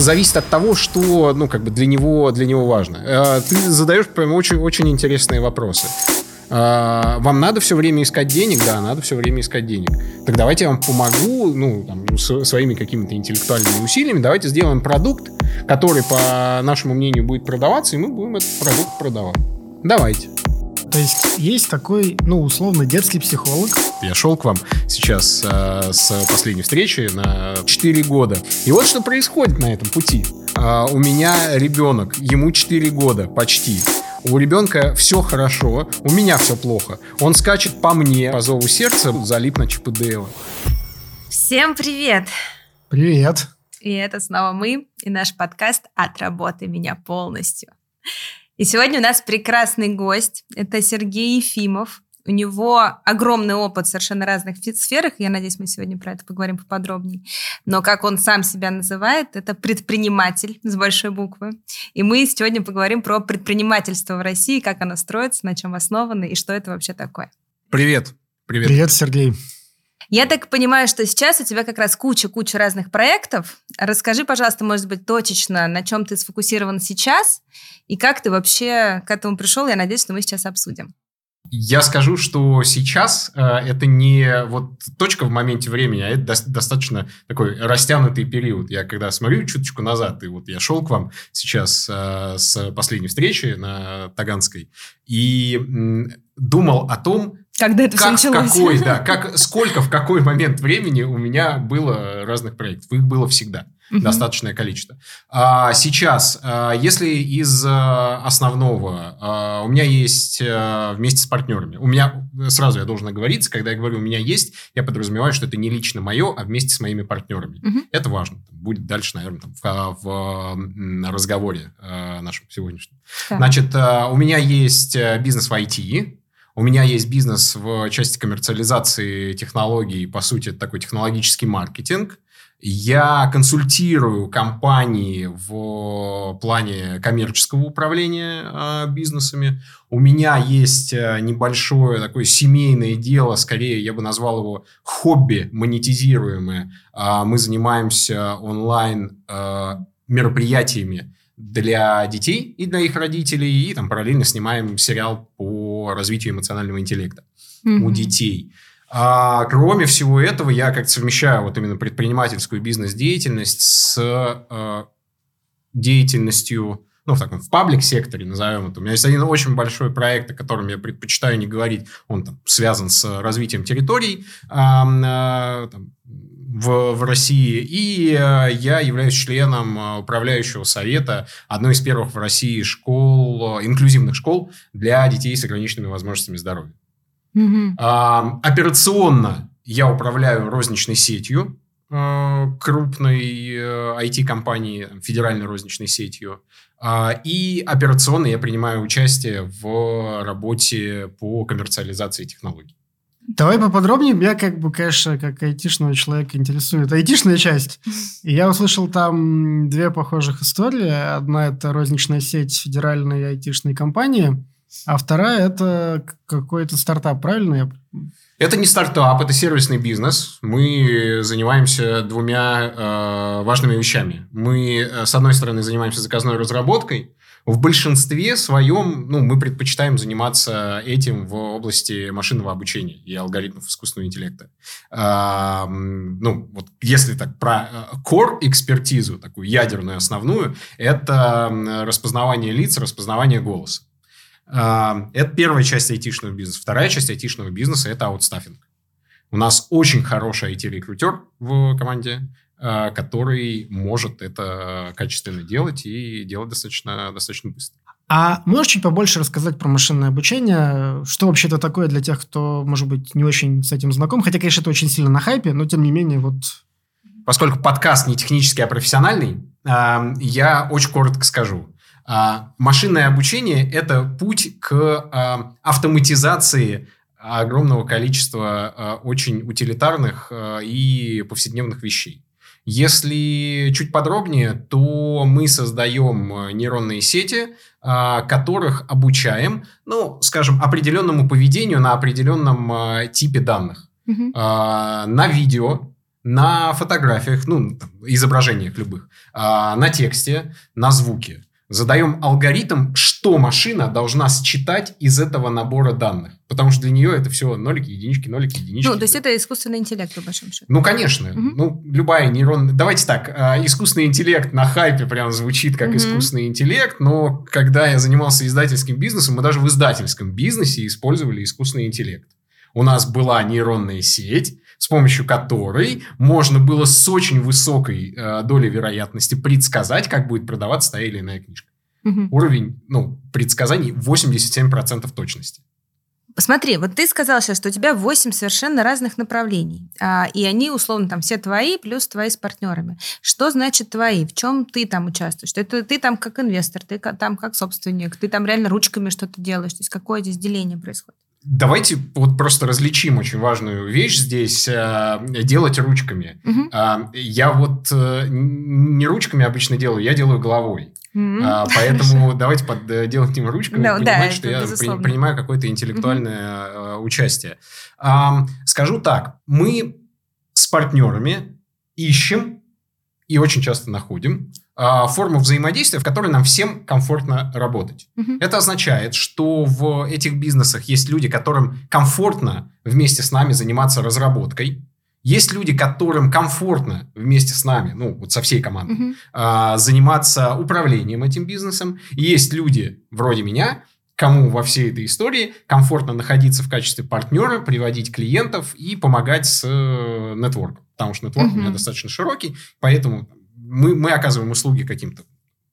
это зависит от того, что, ну, как бы для него, для него важно. Э, ты задаешь прям очень, очень интересные вопросы. Э, вам надо все время искать денег? Да, надо все время искать денег. Так давайте я вам помогу, ну, там, своими какими-то интеллектуальными усилиями. Давайте сделаем продукт, который, по нашему мнению, будет продаваться, и мы будем этот продукт продавать. Давайте. То есть есть такой, ну, условно, детский психолог. Я шел к вам сейчас э, с последней встречи на 4 года. И вот что происходит на этом пути. Э, у меня ребенок, ему 4 года почти. У ребенка все хорошо, у меня все плохо. Он скачет по мне, по зову сердца, залип на ЧПДЛ. Всем привет! Привет! И это снова мы и наш подкаст «От работы меня полностью». И сегодня у нас прекрасный гость. Это Сергей Ефимов. У него огромный опыт в совершенно разных сферах. Я надеюсь, мы сегодня про это поговорим поподробнее. Но как он сам себя называет, это предприниматель с большой буквы. И мы сегодня поговорим про предпринимательство в России, как оно строится, на чем основано и что это вообще такое. Привет. Привет. Привет, Сергей. Я так понимаю, что сейчас у тебя как раз куча-куча разных проектов. Расскажи, пожалуйста, может быть, точечно, на чем ты сфокусирован сейчас и как ты вообще к этому пришел. Я надеюсь, что мы сейчас обсудим. Я скажу, что сейчас э, это не вот точка в моменте времени, а это до, достаточно такой растянутый период. Я когда смотрю чуточку назад, и вот я шел к вам сейчас э, с последней встречи на Таганской, и м, думал о том, когда это как, все началось. Какой, да, как, сколько в какой момент времени у меня было разных проектов. Их было всегда угу. достаточное количество. А сейчас, а, если из а, основного, а, у меня есть вместе с партнерами, у меня сразу я должен оговориться, когда я говорю у меня есть, я подразумеваю, что это не лично мое, а вместе с моими партнерами. Угу. Это важно. Будет дальше, наверное, там, в, в разговоре нашем сегодняшнем. Да. Значит, у меня есть бизнес в IT, у меня есть бизнес в части коммерциализации технологий, по сути, это такой технологический маркетинг. Я консультирую компании в плане коммерческого управления э, бизнесами. У меня есть э, небольшое такое семейное дело, скорее я бы назвал его хобби монетизируемое. Э, мы занимаемся онлайн э, мероприятиями для детей и для их родителей, и там параллельно снимаем сериал по развитию эмоционального интеллекта mm-hmm. у детей. А кроме всего этого, я как-то совмещаю вот именно предпринимательскую бизнес-деятельность с э, деятельностью, ну, в таком, в паблик-секторе, назовем это. У меня есть один очень большой проект, о котором я предпочитаю не говорить. Он там связан с развитием территорий э, э, там, в, в России. И э, я являюсь членом э, управляющего совета одной из первых в России школ, инклюзивных школ для детей с ограниченными возможностями здоровья. Угу. А, операционно я управляю розничной сетью э, крупной IT-компании, федеральной розничной сетью. А, и операционно я принимаю участие в работе по коммерциализации технологий. Давай поподробнее. Меня, как бы, конечно, как айтишного человека интересует айтишная часть. И я услышал там две похожих истории. Одна – это розничная сеть федеральной айтишной компании – а вторая – это какой-то стартап, правильно? Это не стартап, это сервисный бизнес. Мы занимаемся двумя э, важными вещами. Мы, э, с одной стороны, занимаемся заказной разработкой. В большинстве своем ну, мы предпочитаем заниматься этим в области машинного обучения и алгоритмов искусственного интеллекта. Э, ну, вот если так про э, core экспертизу, такую ядерную основную, это распознавание лиц, распознавание голоса. Это первая часть айтишного бизнеса. Вторая часть айтишного бизнеса – это аутстаффинг. У нас очень хороший IT-рекрутер в команде, а, который может это качественно делать и делать достаточно, достаточно быстро. А можешь чуть побольше рассказать про машинное обучение? Что вообще это такое для тех, кто, может быть, не очень с этим знаком? Хотя, конечно, это очень сильно на хайпе, но тем не менее вот... Поскольку подкаст не технический, а профессиональный, я очень коротко скажу. А, машинное обучение – это путь к а, автоматизации огромного количества а, очень утилитарных и повседневных вещей. Если чуть подробнее, то мы создаем нейронные сети, которых обучаем, ну, скажем, определенному поведению на определенном типе данных. Mm-hmm. На видео, на фотографиях, ну, там, изображениях любых, на тексте, на звуке. Задаем алгоритм, что машина должна считать из этого набора данных. Потому что для нее это все нолики, единички, нолики, единички. Ну, то есть это искусственный интеллект, по большому счету. Ну, конечно. Угу. Ну, любая нейронная... Давайте так, а, искусственный интеллект на хайпе прям звучит как угу. искусственный интеллект, но когда я занимался издательским бизнесом, мы даже в издательском бизнесе использовали искусственный интеллект. У нас была нейронная сеть, с помощью которой можно было с очень высокой э, долей вероятности предсказать, как будет продаваться та или иная книжка. Угу. Уровень ну, предсказаний 87% точности. Смотри, вот ты сказал сейчас, что у тебя 8 совершенно разных направлений, а, и они, условно, там все твои, плюс твои с партнерами. Что значит твои? В чем ты там участвуешь? Это ты там как инвестор, ты там как собственник, ты там реально ручками что-то делаешь. То есть какое здесь деление происходит? Давайте вот просто различим очень важную вещь здесь. Э, делать ручками. Угу. Я вот э, не ручками обычно делаю, я делаю головой. Mm-hmm. поэтому Хорошо. давайте под, э, делать этим ручками no, понимать, да, что я безусловно. принимаю какое-то интеллектуальное mm-hmm. участие. А, скажу так, мы с партнерами ищем и очень часто находим а, форму взаимодействия, в которой нам всем комфортно работать. Угу. Это означает, что в этих бизнесах есть люди, которым комфортно вместе с нами заниматься разработкой. Есть люди, которым комфортно вместе с нами, ну, вот со всей командой, угу. а, заниматься управлением этим бизнесом. есть люди вроде меня, кому во всей этой истории комфортно находиться в качестве партнера, приводить клиентов и помогать с э, нетворком. Потому что нетворк угу. у меня достаточно широкий, поэтому мы, мы оказываем услуги каким-то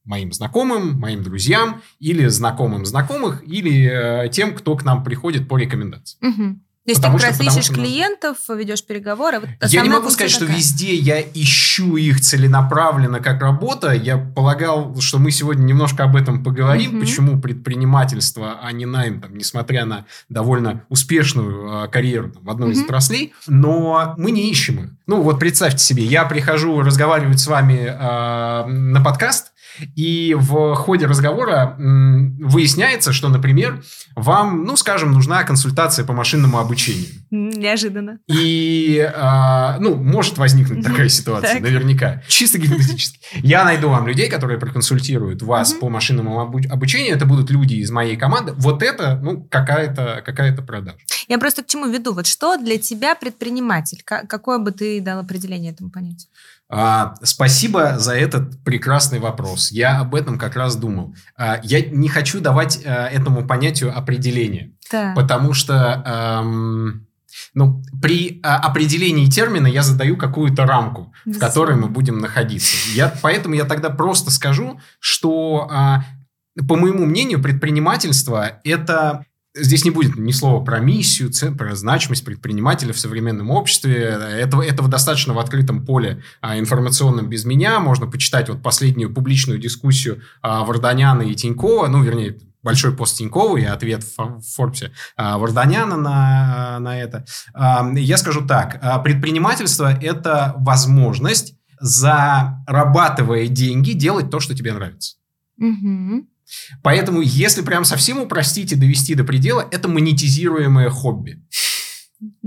моим знакомым, моим друзьям, или знакомым знакомых, или э, тем, кто к нам приходит по рекомендации. Угу. То есть потому ты как раз ищешь клиентов, ведешь переговоры. Вот я не могу сказать, такая. что везде я ищу их целенаправленно как работа. Я полагал, что мы сегодня немножко об этом поговорим, угу. почему предпринимательство, а не найм, там, несмотря на довольно успешную э, карьеру там, в одной угу. из отраслей. Но мы не ищем их. Ну вот представьте себе, я прихожу разговаривать с вами э, на подкаст, и в ходе разговора выясняется, что, например, вам, ну, скажем, нужна консультация по машинному обучению. Неожиданно. И, э, ну, может возникнуть такая ситуация, наверняка. Чисто гипотетически. Я найду вам людей, которые проконсультируют вас по машинному обучению. Это будут люди из моей команды. Вот это, ну, какая-то какая продажа. Я просто к чему веду? Вот что для тебя предприниматель? Какое бы ты дал определение этому понятию? А, спасибо за этот прекрасный вопрос. Я об этом как раз думал. А, я не хочу давать а, этому понятию определение, да. потому что эм, ну, при а, определении термина я задаю какую-то рамку, в которой мы будем находиться. Я, поэтому я тогда просто скажу, что, а, по моему мнению, предпринимательство это Здесь не будет ни слова про миссию, про значимость предпринимателя в современном обществе. Этого, этого достаточно в открытом поле а, информационном без меня. Можно почитать вот последнюю публичную дискуссию а, Варданяна и Тинькова, ну, вернее, большой пост Тинькова и ответ в Форбсе а, Варданяна на, на это. А, я скажу так. А, предпринимательство – это возможность, зарабатывая деньги, делать то, что тебе нравится. Угу. Поэтому, если прям совсем упростить и довести до предела, это монетизируемое хобби.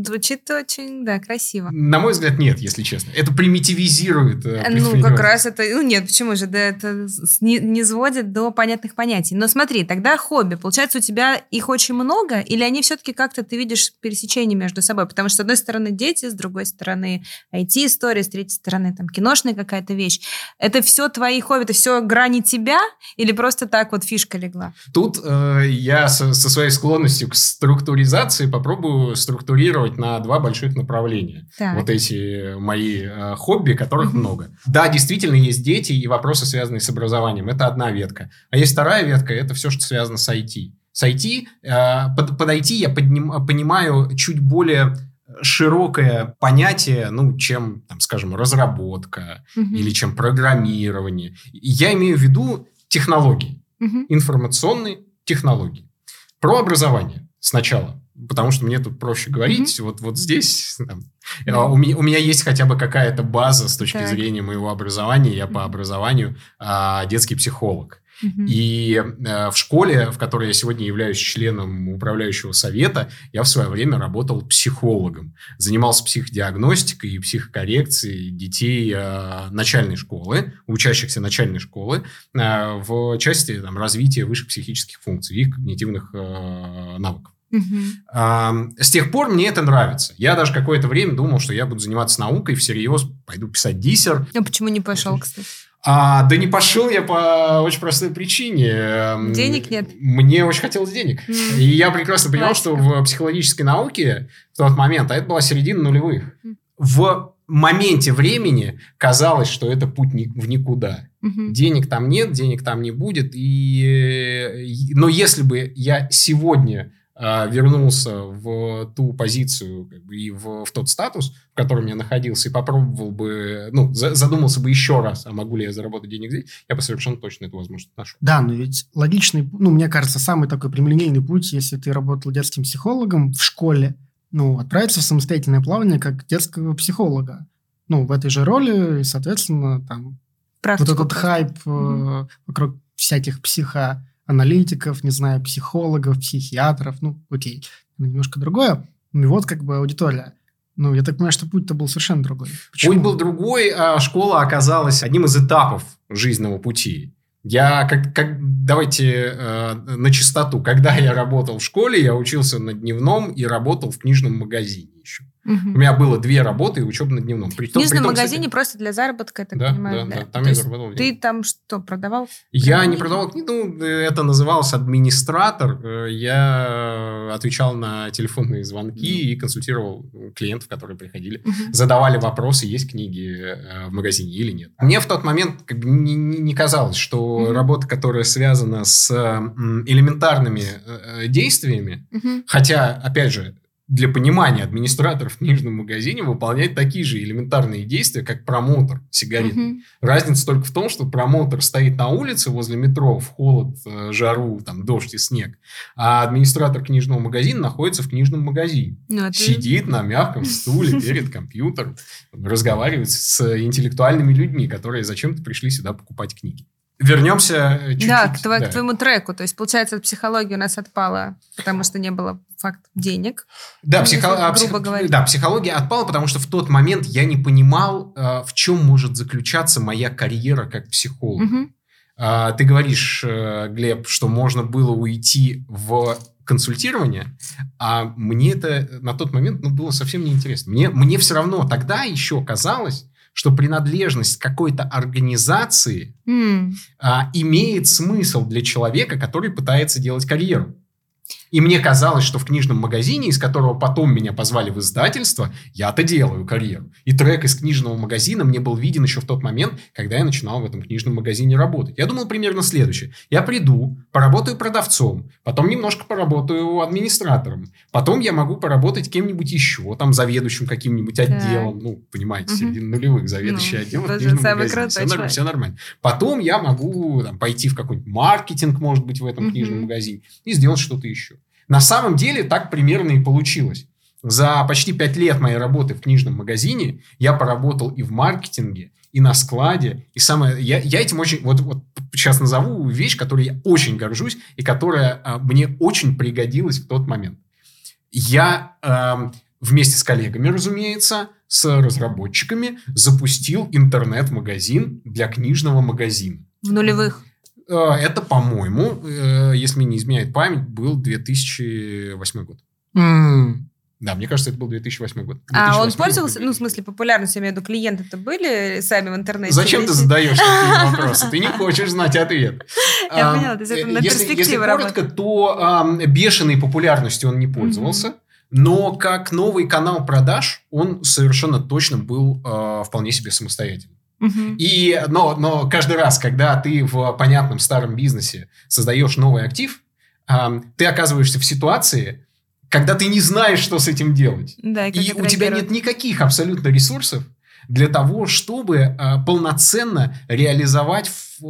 Звучит очень, да, красиво. На мой взгляд, нет, если честно. Это примитивизирует э, Ну, как раз это... Ну, нет, почему же? Да, это не, не сводит до понятных понятий. Но смотри, тогда хобби. Получается, у тебя их очень много? Или они все-таки как-то, ты видишь, пересечение между собой? Потому что, с одной стороны, дети, с другой стороны, IT-история, с третьей стороны, там, киношная какая-то вещь. Это все твои хобби? Это все грани тебя? Или просто так вот фишка легла? Тут э, я со, со своей склонностью к структуризации попробую структурировать структурировать на два больших направления. Так. Вот эти мои э, хобби, которых много. Да, действительно, есть дети и вопросы, связанные с образованием. Это одна ветка. А есть вторая ветка, это все, что связано с IT. С IT, э, под, под IT я подним, понимаю чуть более широкое понятие, ну, чем, там, скажем, разработка угу. или чем программирование. Я имею в виду технологии, угу. информационные технологии. Про образование сначала потому что мне тут проще говорить. Mm-hmm. Вот, вот здесь там, mm-hmm. у, меня, у меня есть хотя бы какая-то база с точки так. зрения моего образования. Я mm-hmm. по образованию а, детский психолог. Мгм. И э, в школе, в которой я сегодня являюсь членом управляющего совета, я в свое время работал психологом. Занимался психодиагностикой и психокоррекцией детей э, начальной школы, учащихся начальной школы, э, в части там, развития высших психических функций, их когнитивных э, навыков. А, С тех пор мне это нравится. Я даже какое-то время думал, что я буду заниматься наукой всерьез, пойду писать диссер. А почему не пошел, кстати? А, да не пошел я по очень простой причине. Денег нет? Мне очень хотелось денег. М. И я прекрасно понимал, что в психологической науке в тот момент, а это была середина нулевых, М. в моменте времени казалось, что это путь в никуда. Мгм. Денег там нет, денег там не будет. И, но если бы я сегодня вернулся в ту позицию как бы, и в, в тот статус, в котором я находился, и попробовал бы, ну, за- задумался бы еще раз, а могу ли я заработать денег здесь, я бы совершенно точно эту возможность нашел. Да, но ведь логичный, ну, мне кажется, самый такой прямолинейный путь, если ты работал детским психологом в школе, ну, отправиться в самостоятельное плавание как детского психолога. Ну, в этой же роли, и, соответственно, там, Практику вот этот хайп Мгм. вокруг всяких психоаналитиков, не знаю, психологов, психиатров, ну, окей, немножко другое. Ну, и вот как бы аудитория. Ну, я так понимаю, что путь-то был совершенно другой. Почему? Путь был другой, а школа оказалась одним из этапов жизненного пути. Я как, как давайте э, на чистоту. Когда я работал в школе, я учился на дневном и работал в книжном магазине еще. Мгм. У меня было две работы и учеба на дневном. При В том- книжном при том, кстати, магазине просто для заработка, я так да, понимаю. да, да. да, там То я заработал Ты там что, продавал? Я не продавал книги, ну, это называлось администратор. Э, Я отвечал на телефонные звонки и консультировал клиентов, которые приходили. Мгм. задавали вопросы, есть книги э, в магазине или нет. Мне в тот момент как бы не, не- казалось, что Мгм. работа, которая связана с элементарными э, э, действиями, Мгм. хотя, опять же, для понимания администратор в книжном магазине выполняет такие же элементарные действия, как промоутер сигарет. Мгм. Разница только в том, что промоутер стоит на улице возле метро в холод, э, жару, там, дождь и снег, а администратор книжного магазина находится в книжном магазине. Ну, это- Сидит на мягком стуле перед компьютером, разговаривает с интеллектуальными людьми, которые зачем-то пришли сюда покупать книги. Вернемся э, чуть-чуть. Да, к, тво- да. к твоему треку. То есть, получается, от психологии у нас отпала, потому что не было факт денег. Да, Ну, психо- грубо псих- говорить. да, психология отпала, потому что в тот момент я не понимал, э, в чем может заключаться моя карьера как психолог. А, Ты говоришь, э, Глеб, что можно было уйти в консультирование, а мне это на тот момент ну, было совсем неинтересно. Мне, мне все равно тогда еще казалось, что принадлежность к какой-то организации М. а, имеет смысл для человека, который пытается делать карьеру. И мне казалось, что в книжном магазине, из которого потом меня позвали в издательство, я-то делаю карьеру. И трек из книжного магазина мне был виден еще в тот момент, когда я начинал в этом книжном магазине работать. Я думал примерно следующее. Я приду, поработаю продавцом, потом немножко поработаю администратором, потом я могу поработать кем-нибудь еще, там, заведующим каким-нибудь отделом. Ну, понимаете, Мгм. середина нулевых, заведующий Ну, отделом в книжном магазине. Все, норм- все нормально. Потом я могу там, пойти в какой-нибудь маркетинг, может быть, в этом Мгм. книжном магазине и сделать что-то еще. На самом деле так примерно и получилось. За почти пять лет моей работы в книжном магазине я поработал и в маркетинге, и на складе. И самое... Я, я этим очень... Вот, вот сейчас назову вещь, которой я очень горжусь и которая а, мне очень пригодилась в тот момент. Я эм, вместе с коллегами, разумеется, с разработчиками запустил интернет-магазин для книжного магазина. В нулевых. Э, Это, по-моему, э, если мне не изменяет память, был 2008 год. М. Да, мне кажется, это был 2008 год. А он 2008 пользовался, год. ну, в смысле, популярностью, я имею в виду, клиенты-то были сами в интернете? Зачем ты задаешь такие вопросы? Ты не хочешь знать ответ. Я поняла, то есть это на если- Если перспективу коротко, то бешеной популярностью он не пользовался. Но как новый канал продаж, он совершенно точно был а, вполне себе самостоятельным. И, но, но каждый раз, когда ты в понятном старом бизнесе создаешь новый актив, ты оказываешься в ситуации, когда ты не знаешь, что с этим делать. Да, и, И у тебя нет никаких абсолютно ресурсов для того, чтобы а, полноценно реализовать э,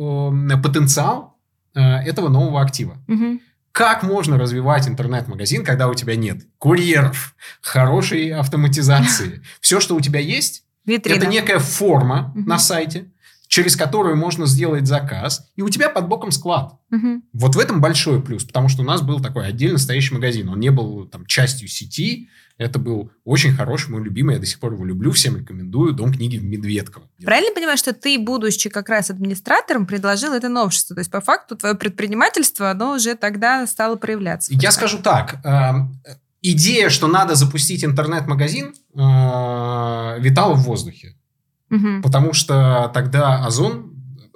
потенциал а, этого нового актива. Мгм. Как можно развивать интернет-магазин, когда у тебя нет курьеров, хорошей автоматизации? Все, что у тебя есть, Витрина. это некая форма Мгм. на сайте. через которую можно сделать заказ, и у тебя под боком склад. Мгм. Вот в этом большой плюс, потому что у нас был такой отдельно стоящий магазин. Он не был там частью сети. Это был очень хороший, мой любимый, я до сих пор его люблю, всем рекомендую, дом книги в Медведково. Правильно понимаю, что ты, будучи как раз администратором, предложил это новшество? То есть, по факту, твое предпринимательство, оно уже тогда стало проявляться. Я скажу так. Идея, что надо запустить интернет-магазин, э, витала в воздухе. Мгм. Потому что тогда Озон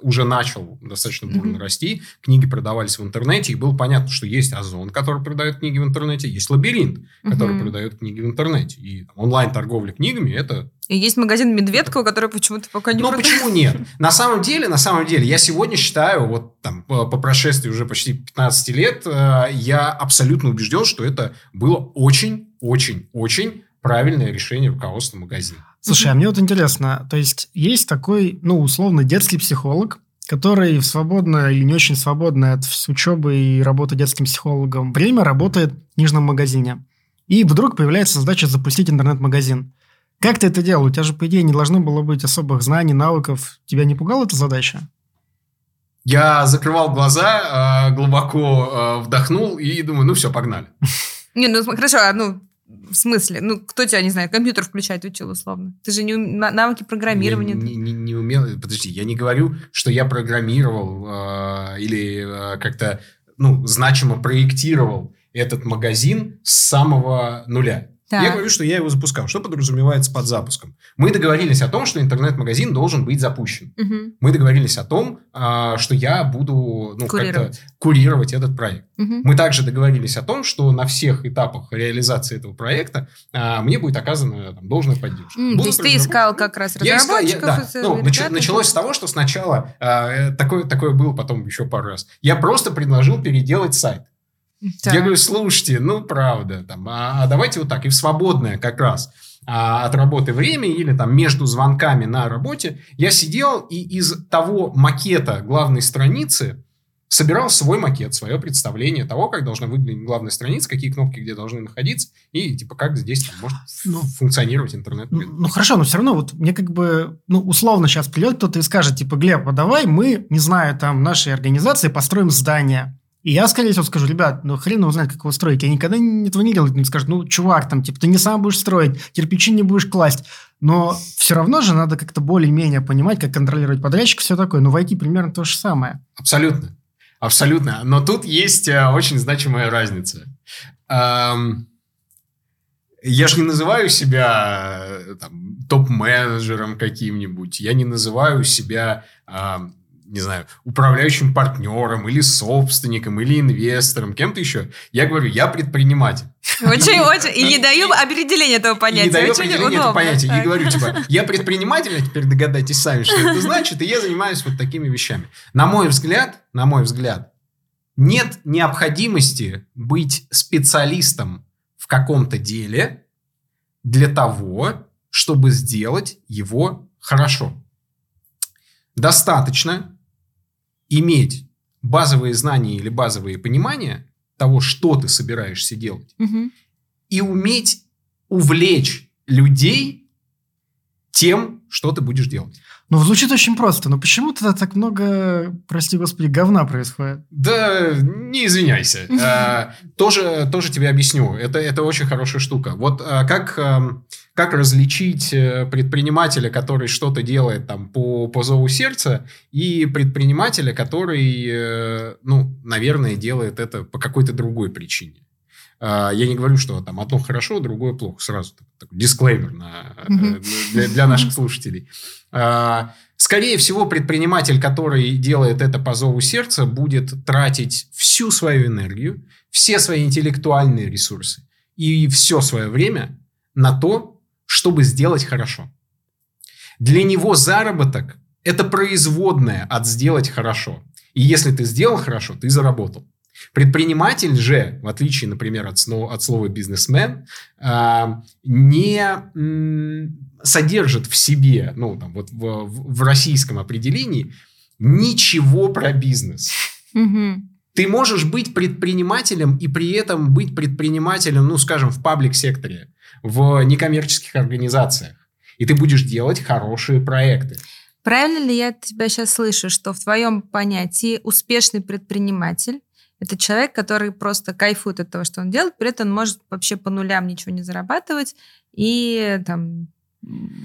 уже начал достаточно бурно Мгм. расти, книги продавались в интернете, и было понятно, что есть Озон, который продает книги в интернете, есть Лабиринт, который Мгм. продает книги в интернете. И онлайн-торговля книгами – это И есть магазин Медведкова, который почему-то пока не Ну, почему нет? На самом деле, на самом деле, я сегодня считаю, вот там, по, по прошествии уже почти 15 лет, э, я абсолютно убежден, что это было очень-очень-очень правильное решение руководства магазина. Слушай, а мне вот интересно, то есть есть такой, ну, условно, детский психолог, который в свободное или не очень свободное от учебы и работы детским психологом время работает в книжном магазине. И вдруг появляется задача запустить интернет-магазин. Как ты это делал? У тебя же, по идее, не должно было быть особых знаний, навыков. Тебя не пугала эта задача? Я закрывал глаза, э, глубоко э, вдохнул и думаю, ну все, погнали. Не, ну хорошо, а ну в смысле? Ну, кто тебя, не знаю, компьютер включать учил условно? Ты же не ум- на- навыки программирования. Не, не- не умел. Подожди, я не говорю, что я программировал э, или э, как-то ну, значимо проектировал этот магазин с самого нуля. Так. Я говорю, что я его запускал. Что подразумевается под запуском? Мы договорились о том, что интернет-магазин должен быть запущен. Мгм, Мы договорились о том, а, что я буду ну, как-то Курировать. курировать этот проект. мгм. Мы также договорились о том, что на всех этапах реализации этого проекта а, мне будет оказана там, должная поддержка. М, То Будут есть ты искал как раз я искал, я- разработчиков? да. Ну, нач- началось с того, что сначала а, э, такое, такое было потом еще пару раз. Я просто предложил переделать сайт. Так. Я говорю, слушайте, ну правда, там, а, а давайте вот так, и в свободное как раз а, от работы время или там между звонками на работе я сидел и из того макета главной страницы собирал свой макет, свое представление того, как должна выглядеть главная страница, какие кнопки где должны находиться, и типа как здесь там, может Ну, функционировать интернет. Ну, ну, хорошо, но все равно вот мне как бы, ну, условно сейчас придет кто-то и скажет, типа, Глеб, а давай мы, не знаю, там, нашей организации построим здание. И я, скорее всего, скажу, ребят, ну, хрен его знает, как его строить. Я никогда этого не делал. Мне скажут, ну, чувак, там, типа, ты не сам будешь строить, кирпичи не будешь класть. Но все равно же надо как-то более-менее понимать, как контролировать подрядчика, все такое. Ну, в IT примерно то же самое. Абсолютно. Абсолютно. Но тут есть э, очень значимая разница. Эм, я же не называю себя э, топ-менеджером каким-нибудь. Я не называю себя, эм, не знаю, управляющим партнером или собственником, или инвестором, кем-то еще. Я говорю, я предприниматель. Очень, очень. И не даю определение этого И понятия. не даю Очень определения этого понятия. И говорю, типа, я предприниматель, а теперь догадайтесь сами, что это значит, и я занимаюсь вот такими вещами. На мой взгляд, на мой взгляд, нет необходимости быть специалистом в каком-то деле для того, чтобы сделать его хорошо. Достаточно иметь базовые знания или базовые понимания того, что ты собираешься делать, Мгм. и уметь увлечь людей тем, что ты будешь делать. Ну, звучит очень просто. Но почему тогда так много, прости господи, говна происходит? Да, не извиняйся. А, Тоже, тоже тебе объясню. Это, это очень хорошая штука. Вот а, как, ам, как различить э, предпринимателя, который что-то делает там по, по зову сердца, и предпринимателя, который, э, ну, наверное, делает это по какой-то другой причине. А, Я не говорю, что там одно хорошо, другое плохо. Сразу так- такой дисклеймер на, э, для, для наших слушателей. А, Скорее всего, предприниматель, который делает это по зову сердца, будет тратить всю свою энергию, все свои интеллектуальные ресурсы и все свое время на то, чтобы сделать хорошо. Для него заработок – это производное от сделать хорошо. И если ты сделал хорошо, ты заработал. Предприниматель же, в отличие, например, от, от слова бизнесмен, а, не содержит в себе, ну, там, вот в, в- российском определении, ничего про бизнес. Ты можешь быть предпринимателем и при этом быть предпринимателем, ну, скажем, в паблик-секторе, в некоммерческих организациях. И ты будешь делать хорошие проекты. Правильно ли я тебя сейчас слышу, что в твоем понятии успешный предприниматель это человек, который просто кайфует от того, что он делает, при этом он может вообще по нулям ничего не зарабатывать и там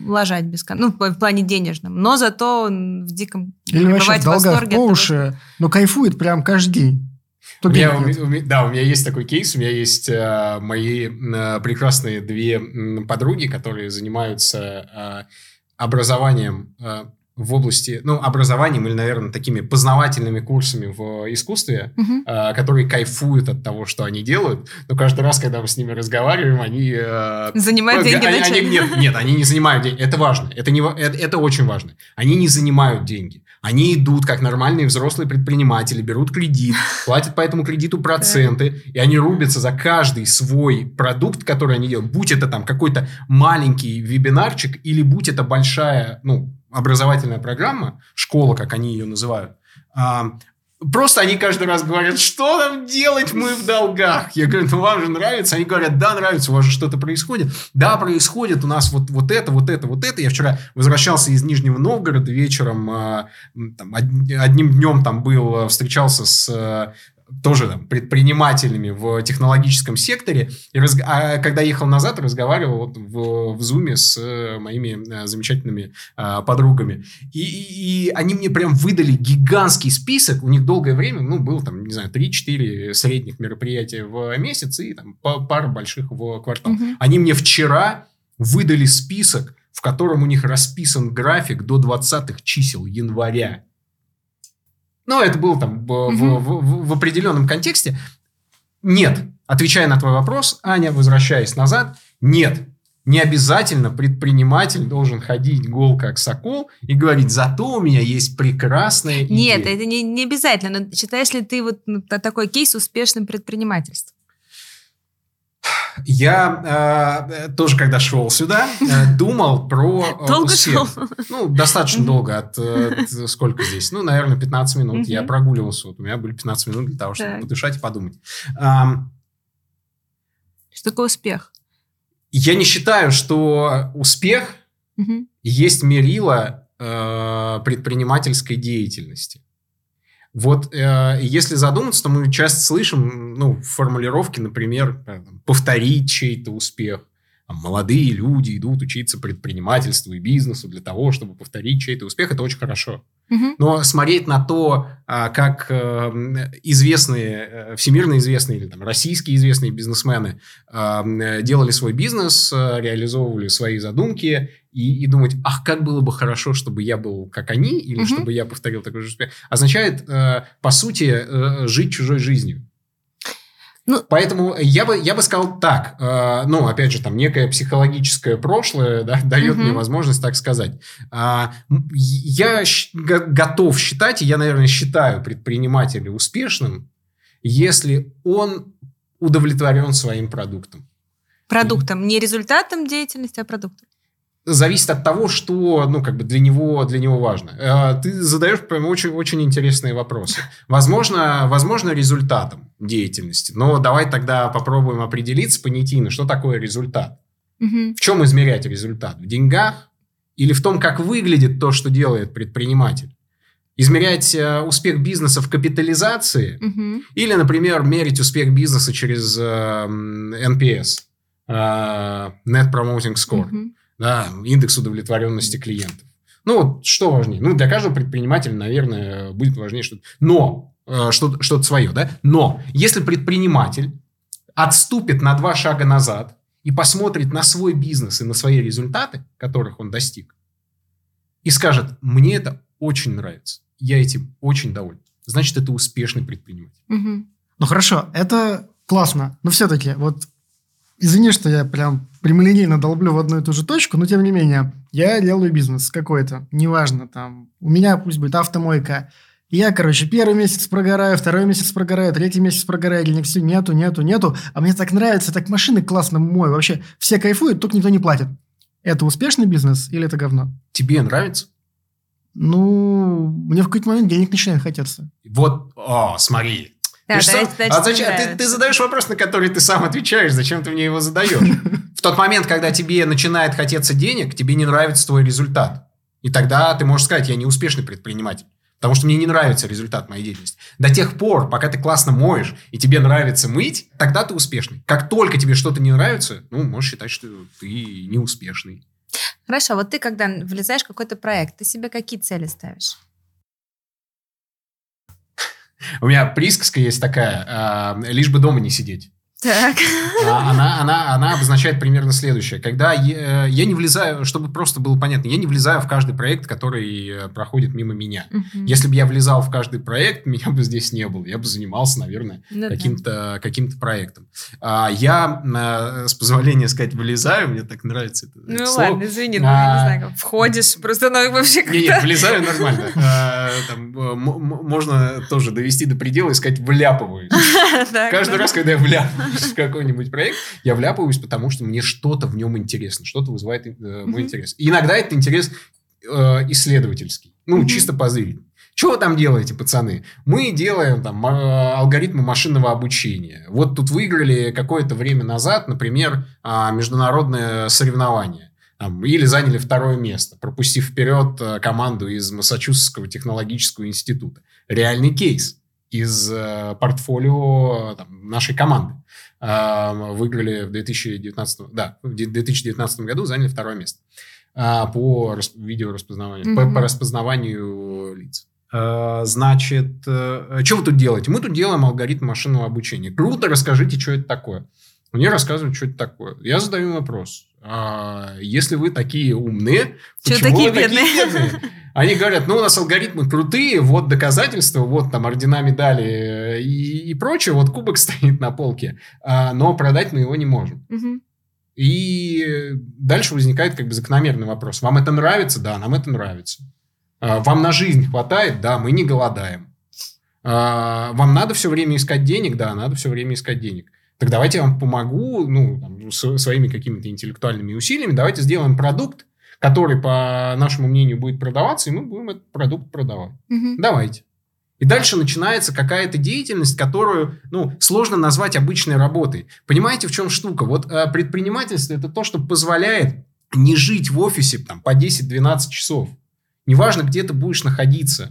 ложать без конца, ну, в плане денежном, но зато он в диком Или вообще в долгах по уши, но кайфует прям каждый день. У меня, у, у, да, у меня есть такой кейс, у меня есть э, мои э, прекрасные две подруги, которые занимаются э, образованием э, в области, ну, образованием или, наверное, такими познавательными курсами в искусстве, угу. э, которые кайфуют от того, что они делают. Но каждый раз, когда мы с ними разговариваем, они... Э, занимают деньги они, они, нет, нет, они не занимают деньги. Это важно. Это, не, это, это очень важно. Они не занимают деньги. Они идут как нормальные взрослые предприниматели, берут кредит, платят по этому кредиту проценты, и они рубятся за каждый свой продукт, который они делают. Будь это там какой-то маленький вебинарчик, или будь это большая, ну, образовательная программа, школа, как они ее называют, а, Просто они каждый раз говорят, что нам делать, мы в долгах. Я говорю, ну вам же нравится? Они говорят, да, нравится, у вас же что-то происходит. Да, происходит, у нас вот, вот это, вот это, вот это. Я вчера возвращался из Нижнего Новгорода вечером, а, там, одним днем там был, встречался с тоже там, предпринимателями в технологическом секторе. И раз, а когда ехал назад, разговаривал вот в, в Zoom с э, моими э, замечательными а, подругами. И, и, и они мне прям выдали гигантский список. У них долгое время, ну, было там, не знаю, 3-4 средних мероприятия в месяц и там пара больших в квартал. Угу. Они мне вчера выдали список, в котором у них расписан график до 20-х чисел января. Ну, это было там в, угу. в, в, в определенном контексте. Нет. Отвечая на твой вопрос, Аня, возвращаясь назад, нет. Не обязательно предприниматель должен ходить гол как сокол и говорить, зато у меня есть прекрасная идея. Нет, это не, не обязательно. Но считаешь ли ты вот ну, такой кейс успешным предпринимательством? Я э, тоже, когда шел сюда, э, думал про э, Долго шел? Ну, достаточно долго. От, от сколько здесь? Ну, наверное, 15 минут. Я прогуливался. Вот у меня были 15 минут для того, чтобы подышать и подумать. Что такое успех? Я не считаю, что успех есть мерило э, предпринимательской деятельности. Вот э, если задуматься, то мы часто слышим ну, формулировки, например, э, повторить чей-то успех. Там, молодые люди идут учиться предпринимательству и бизнесу для того, чтобы повторить чей-то успех. Это очень хорошо. Но смотреть на то, а, как э, известные, э, всемирно известные или там, российские известные бизнесмены э, делали свой бизнес, реализовывали свои задумки и, и думать, ах, как было бы хорошо, чтобы я был как они, или угу. чтобы я повторил такой же успех, означает, по сути, жить чужой жизнью. Ну, Поэтому я бы, я бы сказал так, э, ну, опять же, там некое психологическое прошлое да, дает угу. мне возможность так сказать. Э, я готов считать, и я, наверное, считаю предпринимателя успешным, если он удовлетворен своим продуктом. Продуктом, не результатом деятельности, а продуктом зависит от того, что, ну, как бы для него, для него важно. Э, ты задаешь прям очень, очень интересные вопросы. Возможно, возможно, результатом деятельности. Но давай тогда попробуем определиться понятийно, что такое результат. Угу. В чем измерять результат? В деньгах или в том, как выглядит то, что делает предприниматель? Измерять э, успех бизнеса в капитализации угу. или, например, мерить успех бизнеса через э, NPS, э, Net Promoting Score. Угу да, индекс удовлетворенности клиентов. Ну, вот что важнее? Ну, для каждого предпринимателя, наверное, будет важнее что-то. Но, э, что-то, что-то свое, да? Но, если предприниматель отступит на два шага назад и посмотрит на свой бизнес и на свои результаты, которых он достиг, и скажет, мне это очень нравится, я этим очень доволен, значит, это успешный предприниматель. Угу. Ну, хорошо, это классно, но все-таки вот Извини, что я прям прямолинейно долблю в одну и ту же точку, но тем не менее, я делаю бизнес какой-то, неважно, там, у меня пусть будет автомойка, я, короче, первый месяц прогораю, второй месяц прогораю, третий месяц прогораю, денег все нету, нету, нету, а мне так нравится, так машины классно мой, вообще все кайфуют, только никто не платит. Это успешный бизнес или это говно? Тебе нравится? Ну, мне в какой-то момент денег начинает хотеться. Вот, о, смотри, да, ты, сам... а зачем? Ты, ты задаешь вопрос, на который ты сам отвечаешь. Зачем ты мне его задаешь? В тот момент, когда тебе начинает хотеться денег, тебе не нравится твой результат. И тогда ты можешь сказать, я не успешный предприниматель. Потому что мне не нравится результат моей деятельности. До тех пор, пока ты классно моешь, и тебе нравится мыть, тогда ты успешный. Как только тебе что-то не нравится, ну, можешь считать, что ты не успешный. Хорошо, вот ты, когда влезаешь в какой-то проект, ты себе какие цели ставишь? У меня присказка есть такая, э, лишь бы дома не сидеть. Так. А, она, она, она обозначает примерно следующее. Когда я, я не влезаю, чтобы просто было понятно, я не влезаю в каждый проект, который э, проходит мимо меня. Мгм. Если бы я влезал в каждый проект, меня бы здесь не было. Я бы занимался, наверное, Ну да. каким-то каким проектом. А, я, э, с позволения сказать, вылезаю, мне так нравится это, это Ну слово. ладно, извини, ну я не А, знаю, как входишь, просто ну, вообще как-то... влезаю нормально. А, там, э, можно тоже довести до предела и сказать «вляпываюсь». Каждый раз, когда я вляпываюсь в какой-нибудь проект, я вляпываюсь, потому что мне что-то в нем интересно, что-то вызывает э, мой интерес. И иногда это интерес э, исследовательский, ну, чисто позырить. Что вы там делаете, пацаны? Мы делаем там ма- алгоритмы машинного обучения. Вот тут выиграли какое-то время назад, например, а, международное соревнование. Там, или заняли второе место, пропустив вперед э, команду из Массачусетского технологического института. Реальный кейс из э, портфолио там, нашей команды. Выиграли в 2019, да, в 2019 году, заняли второе место а, по рас- видеораспознаванию, по, Мгм. по распознаванию лиц. А, Значит, что вы тут делаете? Мы тут делаем алгоритм машинного обучения. Круто, расскажите, что это такое. Мне рассказывают, что это такое. Я задаю вопрос. А, если вы такие умные, почему такие вы такие бедные? Они говорят, ну, у нас алгоритмы крутые, вот доказательства, вот там ордена, медали э, и, и прочее, вот кубок стоит на полке, а, но продать мы его не можем. Мгм. И дальше возникает как бы закономерный вопрос. Вам это нравится? Да, нам это нравится. А, Вам на жизнь хватает? Да, мы не голодаем. А, Вам надо все время искать денег? Да, надо все время искать денег. Так давайте я вам помогу, ну, там, своими какими-то интеллектуальными усилиями, давайте сделаем продукт, который, по нашему мнению, будет продаваться, и мы будем этот продукт продавать. Мгм. Давайте. И дальше начинается какая-то деятельность, которую, ну, сложно назвать обычной работой. Понимаете, в чем штука? Вот э, предпринимательство – это то, что позволяет не жить в офисе там, по 10-12 часов. Неважно, где ты будешь находиться.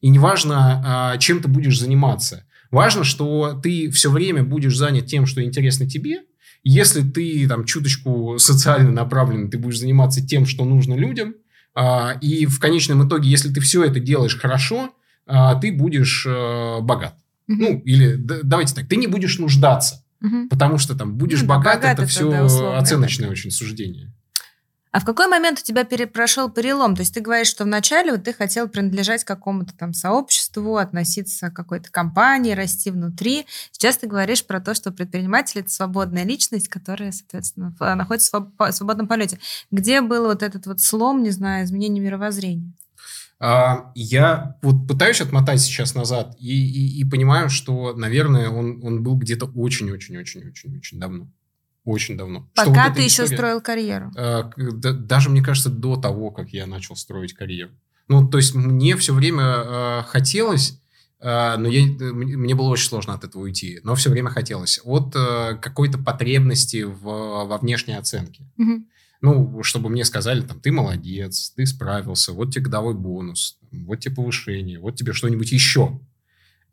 И неважно, а, чем ты будешь заниматься. Важно, что ты все время будешь занят тем, что интересно тебе. Если ты там чуточку социально направлен, ты будешь заниматься тем, что нужно людям. А, И в конечном итоге, если ты все это делаешь хорошо, а, ты будешь э, богат. Ну, или давайте так, ты не будешь нуждаться, Мгм. потому что там будешь Ну да, богат, богат это это, все да, оценочное такое. очень суждение. А в какой момент у тебя пере- перелом? То есть ты говоришь, что вначале вот ты хотел принадлежать какому-то там сообществу, относиться к какой-то компании, расти внутри. Сейчас ты говоришь про то, что предприниматель это свободная личность, которая, соответственно, в- находится в свободном полете. Где был вот этот вот слом, не знаю, изменение мировоззрения? А, Я вот пытаюсь отмотать сейчас назад и, и- и понимаю, что, наверное, он, он был где-то очень-очень-очень-очень-очень давно. Очень давно. Пока вот ты еще история- строил карьеру. К- да- даже, мне кажется, до того, как я начал строить карьеру. Ну, то есть мне все время э, хотелось, э, но я, э, мне было очень сложно от этого уйти, но все время хотелось. От э, какой-то потребности в, во внешней оценке. Мгм. Ну, чтобы мне сказали, там, ты молодец, ты справился, вот тебе годовой бонус, вот тебе повышение, вот тебе что-нибудь еще.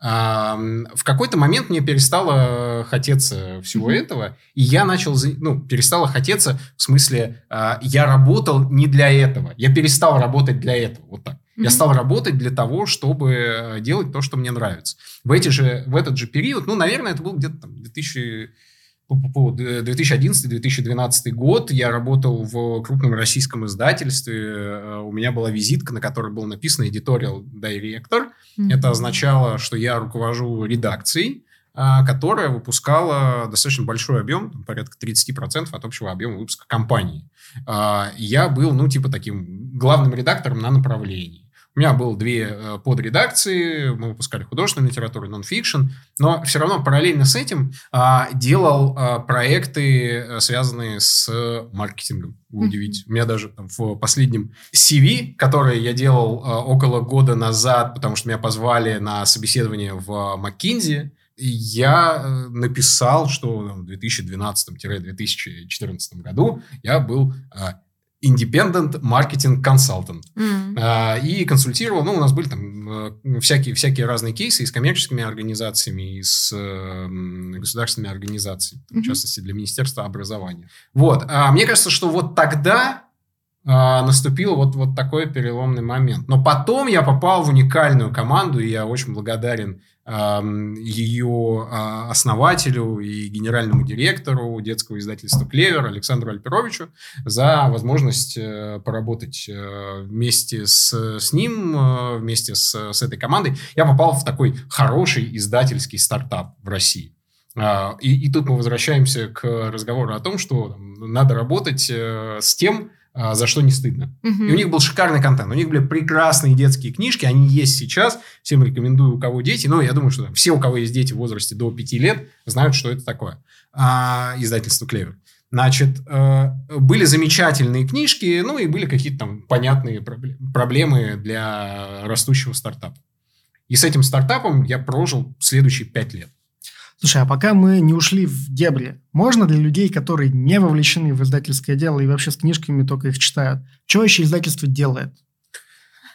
В какой-то момент мне перестало хотеться всего Мгм. этого, и я начал, ну, перестало хотеться, в смысле, а, я работал не для этого, я перестал работать для этого, вот так. Я Мгм. стал работать для того, чтобы э, делать то, что мне нравится. В, эти же, в этот же период, ну, наверное, это был где-то там 2000 пу-пу-пу, д- 2011-2012 год. Я работал в крупном российском издательстве. Э, У меня была визитка, на которой был написано editorial director. Мгм. Это означало, что я руковожу редакцией, а, которая выпускала достаточно большой объем, порядка 30% от общего объема выпуска компании. А, Я был, ну, типа таким главным редактором на направлении. У меня было две э, подредакции, мы выпускали художественную литературу, нон-фикшн, но все равно параллельно с этим а, делал а, проекты, э, связанные с маркетингом. Удивитесь. У меня даже там, в последнем CV, которое я делал а, около года назад, потому что меня позвали на собеседование в McKinsey, я написал, что в 2012-2014 году я был Independent Marketing Consultant. Mm. И консультировал, ну, у нас были там э, всякие, всякие разные кейсы и с коммерческими организациями, и с государственными организациями, mm-hmm. в частности, для Министерства образования. Вот. А мне кажется, что вот тогда наступил вот, вот такой переломный момент. Но потом я попал в уникальную команду, и я очень благодарен ее а, основателю и генеральному директору детского издательства «Клевер» Александру Альперовичу за возможность э, поработать э, вместе с, с ним, э, вместе с, с этой командой. Я попал в такой хороший издательский стартап в России. А, и, и тут мы возвращаемся к разговору о том, что надо работать с тем, а, за что не стыдно. Угу. И у них был шикарный контент. У них были прекрасные детские книжки, они есть сейчас. Всем рекомендую, у кого дети. Но я думаю, что там, все, у кого есть дети в возрасте до 5 лет, знают, что это такое. А, издательство «Клевер». Значит, э, были замечательные книжки, ну и были какие-то там понятные проблемы для растущего стартапа. И с этим стартапом я прожил следующие пять лет. Слушай, а пока мы не ушли в дебри, можно для людей, которые не вовлечены в издательское дело и вообще с книжками только их читают, что вообще издательство делает?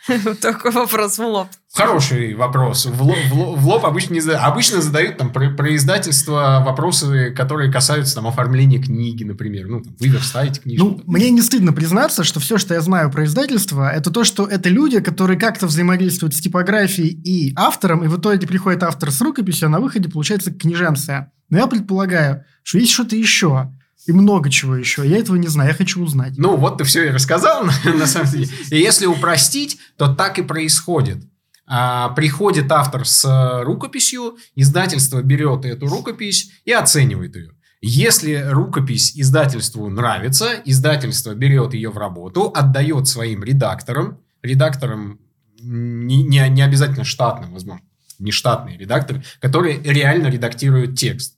Такой вопрос в лоб. Хороший вопрос. В лоб, в лоб, в лоб обычно, не задают. обычно задают там про, про издательство вопросы, которые касаются там оформления книги, например. Ну, там, вы верстаете книжку. Ну, мне не стыдно признаться, что все, что я знаю про издательство, это то, что это люди, которые как-то взаимодействуют с типографией и автором, и в итоге приходит автор с рукописью, а на выходе получается книженция. Но я предполагаю, что есть что-то еще и много чего еще. Я этого не знаю, я хочу узнать. Ну, вот ты все и рассказал, на самом деле. И если упростить, то так и происходит. А, приходит автор с рукописью, издательство берет эту рукопись и оценивает ее. Если рукопись издательству нравится, издательство берет ее в работу, отдает своим редакторам, редакторам не, не, не обязательно штатным, возможно, не штатные редакторы, которые реально редактируют текст.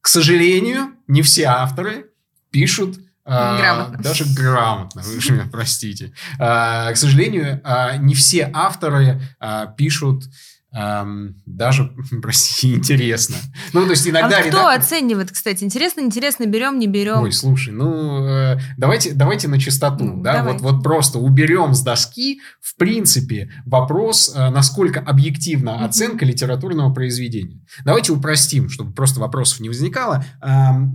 К сожалению, не все авторы пишут а, грамотно. даже грамотно, вы меня простите. А, к сожалению, а, не все авторы пишут даже, простите, интересно. Ну, то есть иногда... А кто редактор... оценивает, кстати? Интересно, интересно, берем, не берем? Ой, слушай, ну, э, давайте, давайте на чистоту, ну, да? Вот, вот просто уберем с доски, в принципе, вопрос, э, насколько объективна угу. оценка литературного произведения. Давайте упростим, чтобы просто вопросов не возникало.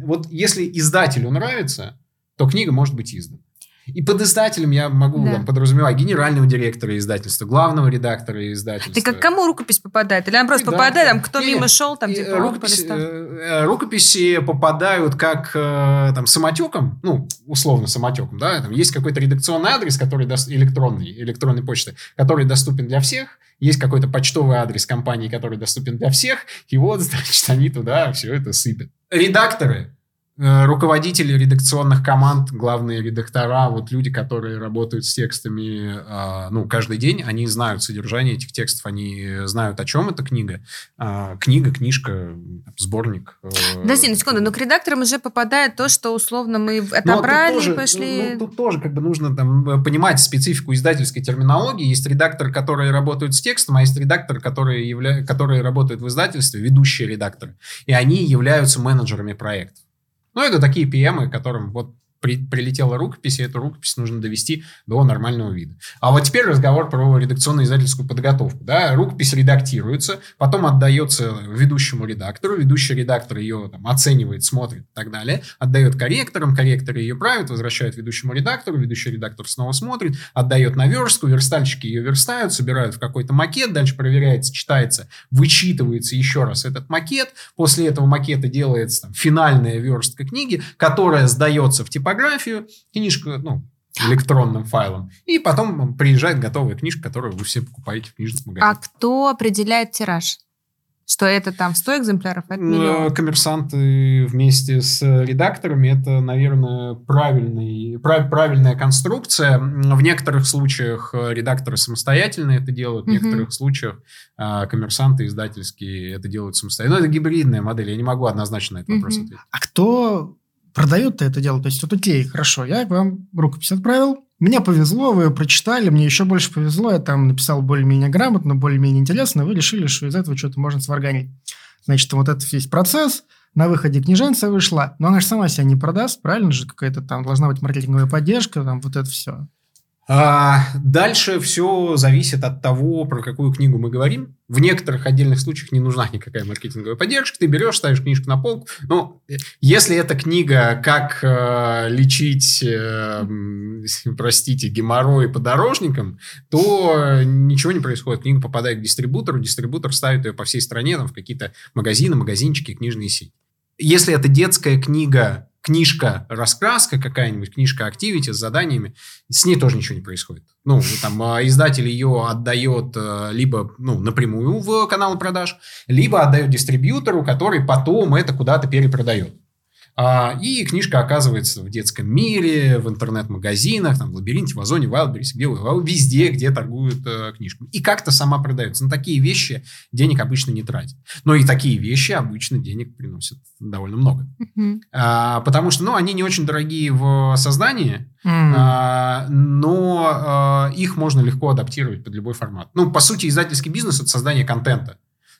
Вот если издателю нравится, то книга может быть издана. И под издателем я могу да. там, подразумевать генерального директора издательства, главного редактора издательства. Ты как кому рукопись попадает? Или она просто да, попадает, там, кто Или, мимо шел, там, типа, рукопись, э, э, Рукописи попадают как э, там самотеком, ну, условно самотеком, да, там есть какой-то редакционный адрес, который до... электронный, электронной почты, который доступен для всех, есть какой-то почтовый адрес компании, который доступен для всех, и вот, значит, они туда все это сыпят. Редакторы руководители редакционных команд, главные редактора, вот люди, которые работают с текстами, а, ну, каждый день, они знают содержание этих текстов, они знают, о чем эта книга. А, книга, книжка, сборник. Э, Подожди, на секунду, но к редакторам уже попадает то, что условно мы ну, отобрали, ну, тоже, пошли... Ну, тут тоже как бы нужно там понимать специфику издательской терминологии. Есть редакторы, которые работают с текстом, а есть редакторы, которые, явля... которые работают в издательстве, ведущие редакторы. И они являются менеджерами проектов. Ну, это такие PM, которым вот при, прилетела рукопись, и эту рукопись нужно довести до нормального вида. А вот теперь разговор про редакционно-издательскую подготовку. Да? Рукопись редактируется, потом отдается ведущему редактору, ведущий редактор ее там, оценивает, смотрит и так далее, отдает корректорам, корректоры ее правят, возвращают ведущему редактору, ведущий редактор снова смотрит, отдает на верстку, верстальщики ее верстают, собирают в какой-то макет, дальше проверяется, читается, вычитывается еще раз этот макет, после этого макета делается там, финальная верстка книги, которая сдается в типографию, типографию, книжку, ну, электронным файлом. И потом приезжает готовая книжка, которую вы все покупаете в книжных магазинах. А кто определяет тираж? Что это там 100 экземпляров, это миллион? Коммерсанты вместе с редакторами. Это, наверное, правильный, прав, правильная конструкция. В некоторых случаях редакторы самостоятельно это делают, в угу. некоторых случаях а, коммерсанты издательские это делают самостоятельно. Но это гибридная модель, я не могу однозначно на этот угу. вопрос ответить. А кто продает-то это дело. То есть, вот окей, хорошо, я вам рукопись отправил, мне повезло, вы ее прочитали, мне еще больше повезло, я там написал более-менее грамотно, более-менее интересно, вы решили, что из этого что-то можно сварганить. Значит, вот этот весь процесс, на выходе книженца вышла, но она же сама себя не продаст, правильно же? Какая-то там должна быть маркетинговая поддержка, там вот это все. А дальше все зависит от того, про какую книгу мы говорим. В некоторых отдельных случаях не нужна никакая маркетинговая поддержка. Ты берешь, ставишь книжку на полку. Но э, если эта книга «Как э, лечить, э, простите, геморрой подорожникам», то ничего не происходит. Книга попадает к дистрибутору, дистрибутор ставит ее по всей стране там, в какие-то магазины, магазинчики, книжные сети. Если это детская книга книжка раскраска какая-нибудь, книжка активити с заданиями, с ней тоже ничего не происходит. Ну, там а, издатель ее отдает э, либо ну, напрямую в канал продаж, либо отдает дистрибьютору, который потом это куда-то перепродает. А, и книжка оказывается в детском мире, в интернет-магазинах, там, в Лабиринте, в Озоне, в Wildberries, где везде, где торгуют э, книжками. И как-то сама продается. На такие вещи денег обычно не тратят. Но и такие вещи обычно денег приносят довольно много. Mm-hmm. А, потому что, ну, они не очень дорогие в создании, mm-hmm. а, но а, их можно легко адаптировать под любой формат. Ну, по сути, издательский бизнес – это создание контента.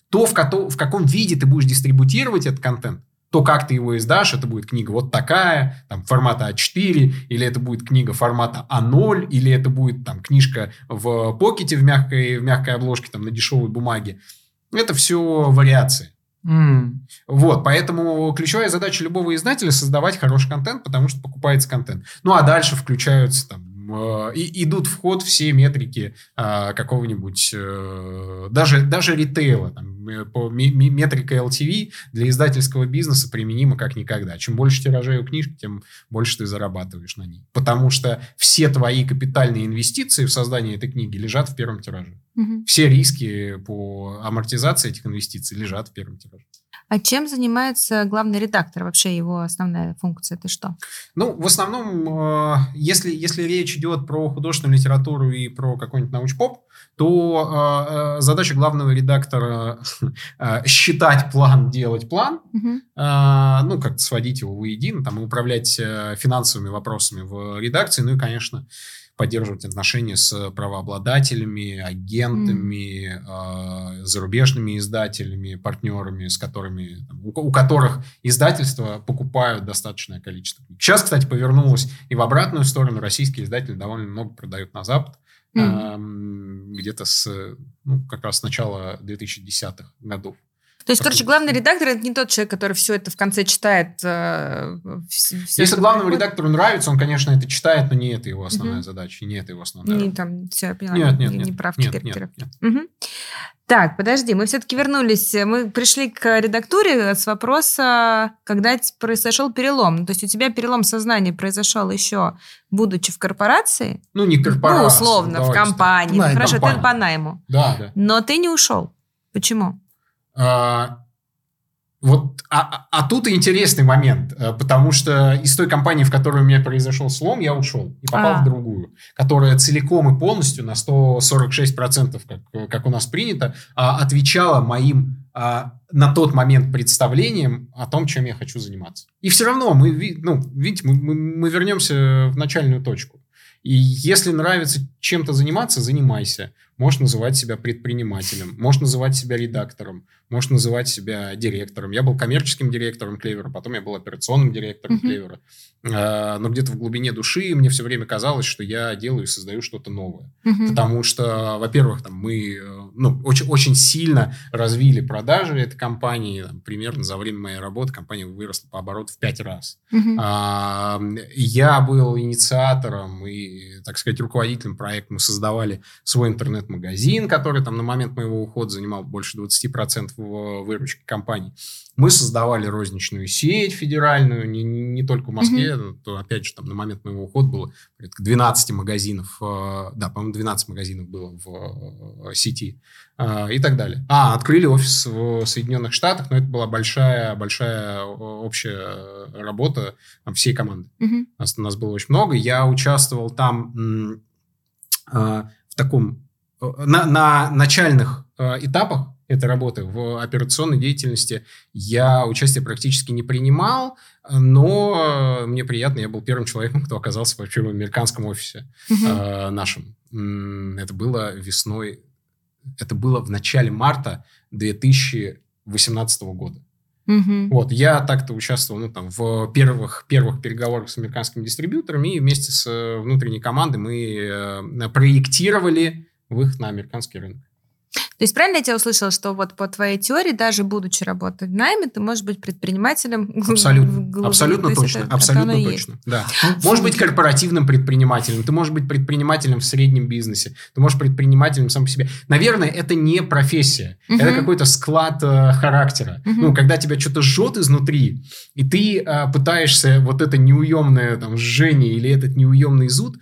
То, в, ко- в каком виде ты будешь дистрибутировать этот контент, то, как ты его издашь, это будет книга вот такая, там, формата А4, или это будет книга формата А0, или это будет там книжка в покете в мягкой, в мягкой обложке, там, на дешевой бумаге. Это все вариации. Mm. Вот, поэтому ключевая задача любого издателя создавать хороший контент, потому что покупается контент. Ну, а дальше включаются там и идут в ход все метрики а, какого-нибудь, а, даже, даже ритейла. Там, э, по метрика LTV для издательского бизнеса применима как никогда. Чем больше тиражей у книжки, тем больше ты зарабатываешь на ней. Потому что все твои капитальные инвестиции в создание этой книги лежат в первом тираже. Угу. Все риски по амортизации этих инвестиций лежат в первом тираже. А чем занимается главный редактор? Вообще его основная функция это что? Ну, в основном, э, если, если речь идет про художественную литературу и про какой-нибудь научпоп, то э, э задача главного редактора считать план, делать план, угу. ну, как-то сводить его воедино, там, управлять финансовыми вопросами в редакции, ну и, конечно, поддерживать отношения с правообладателями, агентами, mm. э, зарубежными издателями, партнерами, с которыми, у, у которых издательства покупают достаточное количество книг. Сейчас, кстати, повернулось и в обратную сторону. Российские издатели довольно много продают на Запад. Mm. Э, где-то с, ну, как раз с начала 2010-х годов. То есть, короче, главный редактор это не тот человек, который все это в конце читает. Э, все, Если главному приходит. редактору нравится, он, конечно, это читает, но не это его основная угу. задача, не это его основная. Не там, все, я поняла. Нет, нет, не, нет. Не прав нет, нет, нет. Угу. Так, подожди, мы все-таки вернулись, мы пришли к редактуре с вопроса, когда произошел перелом. То есть у тебя перелом сознания произошел еще, будучи в корпорации? Ну, не корпорация. Ну, условно, в компании. Да, Хорошо, компания. ты по найму. Да, да. Но ты не ушел. Почему? А, вот, а, а, а тут интересный момент, э, потому что из той компании, в которой у меня произошел слом, я ушел и попал а. в другую, которая целиком и полностью на 146%, как, как у нас принято, а, отвечала моим на тот момент представлением о том, чем я хочу заниматься. И все равно мы, ну, видите, мы, мы, мы вернемся в начальную точку. И если нравится чем-то заниматься, занимайся. Можешь называть себя предпринимателем, можешь называть себя редактором, можешь называть себя директором. Я был коммерческим директором Клевера, потом я был операционным директором uh-huh. Клевера. А, но где-то в глубине души мне все время казалось, что я делаю и создаю что-то новое. Uh-huh. Потому что, во-первых, там, мы ну, очень, очень сильно развили продажи этой компании. Там, примерно за время моей работы компания выросла по обороту в пять раз. Uh-huh. А, я был инициатором и, так сказать, руководителем проекта. Мы создавали свой интернет интернет-магазин, который там на момент моего ухода занимал больше 20% выручки компании. Мы создавали розничную сеть федеральную, не, не только в Москве, mm-hmm. то, опять же, там на момент моего ухода было порядка 12 магазинов, э, да, по-моему, 12 магазинов было в э, сети э, и так далее. А, открыли офис в Соединенных Штатах, но это была большая, большая общая работа там, всей команды. Mm-hmm. Нас, нас было очень много. Я участвовал там в таком на, на начальных э, этапах этой работы в операционной деятельности я участие практически не принимал, но мне приятно, я был первым человеком, кто оказался вообще в американском офисе э, нашем. Это было весной, это было в начале марта 2018 года. Угу. Вот, я так-то участвовал ну, там, в первых, первых переговорах с американскими дистрибьюторами, и вместе с э, внутренней командой мы э, проектировали выход на американский рынок. То есть правильно я тебя услышала, что вот по твоей теории, даже будучи работать в найме, ты можешь быть предпринимателем? Абсолютно, абсолютно точно, это, абсолютно это точно. Да. Ну, можешь быть корпоративным предпринимателем, ты можешь быть предпринимателем в среднем бизнесе, ты можешь предпринимателем сам по себе. Наверное, это не профессия, угу. это какой-то склад э, характера. Угу. Ну, когда тебя что-то жжет изнутри, и ты э, пытаешься вот это неуемное там жжение или этот неуемный зуд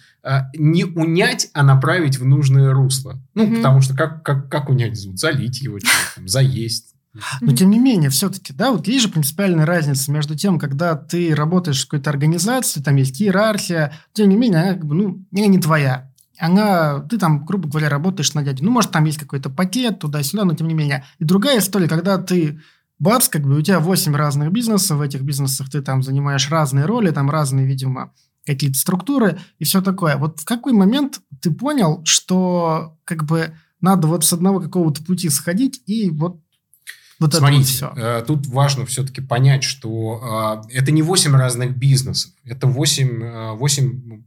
не унять, а направить в нужное русло. Ну, mm потому что как, как, как унять зуд? Залить его, там, заесть. Но тем не менее, все-таки, да, вот есть же принципиальная разница между тем, когда ты работаешь в какой-то организации, там есть иерархия, тем не менее, она как бы, ну, она не твоя. Она, ты там, грубо говоря, работаешь на дяде. Ну, может, там есть какой-то пакет туда-сюда, но тем не менее. И другая история, когда ты бац, как бы у тебя 8 разных бизнесов, в этих бизнесах ты там занимаешь разные роли, там разные, видимо, какие-то структуры и все такое. Вот в какой момент ты понял, что как бы надо вот с одного какого-то пути сходить и вот вот Смотрите, это вот все. Э, тут важно все-таки понять, что э, это не 8 разных бизнесов, это 8, 8 э,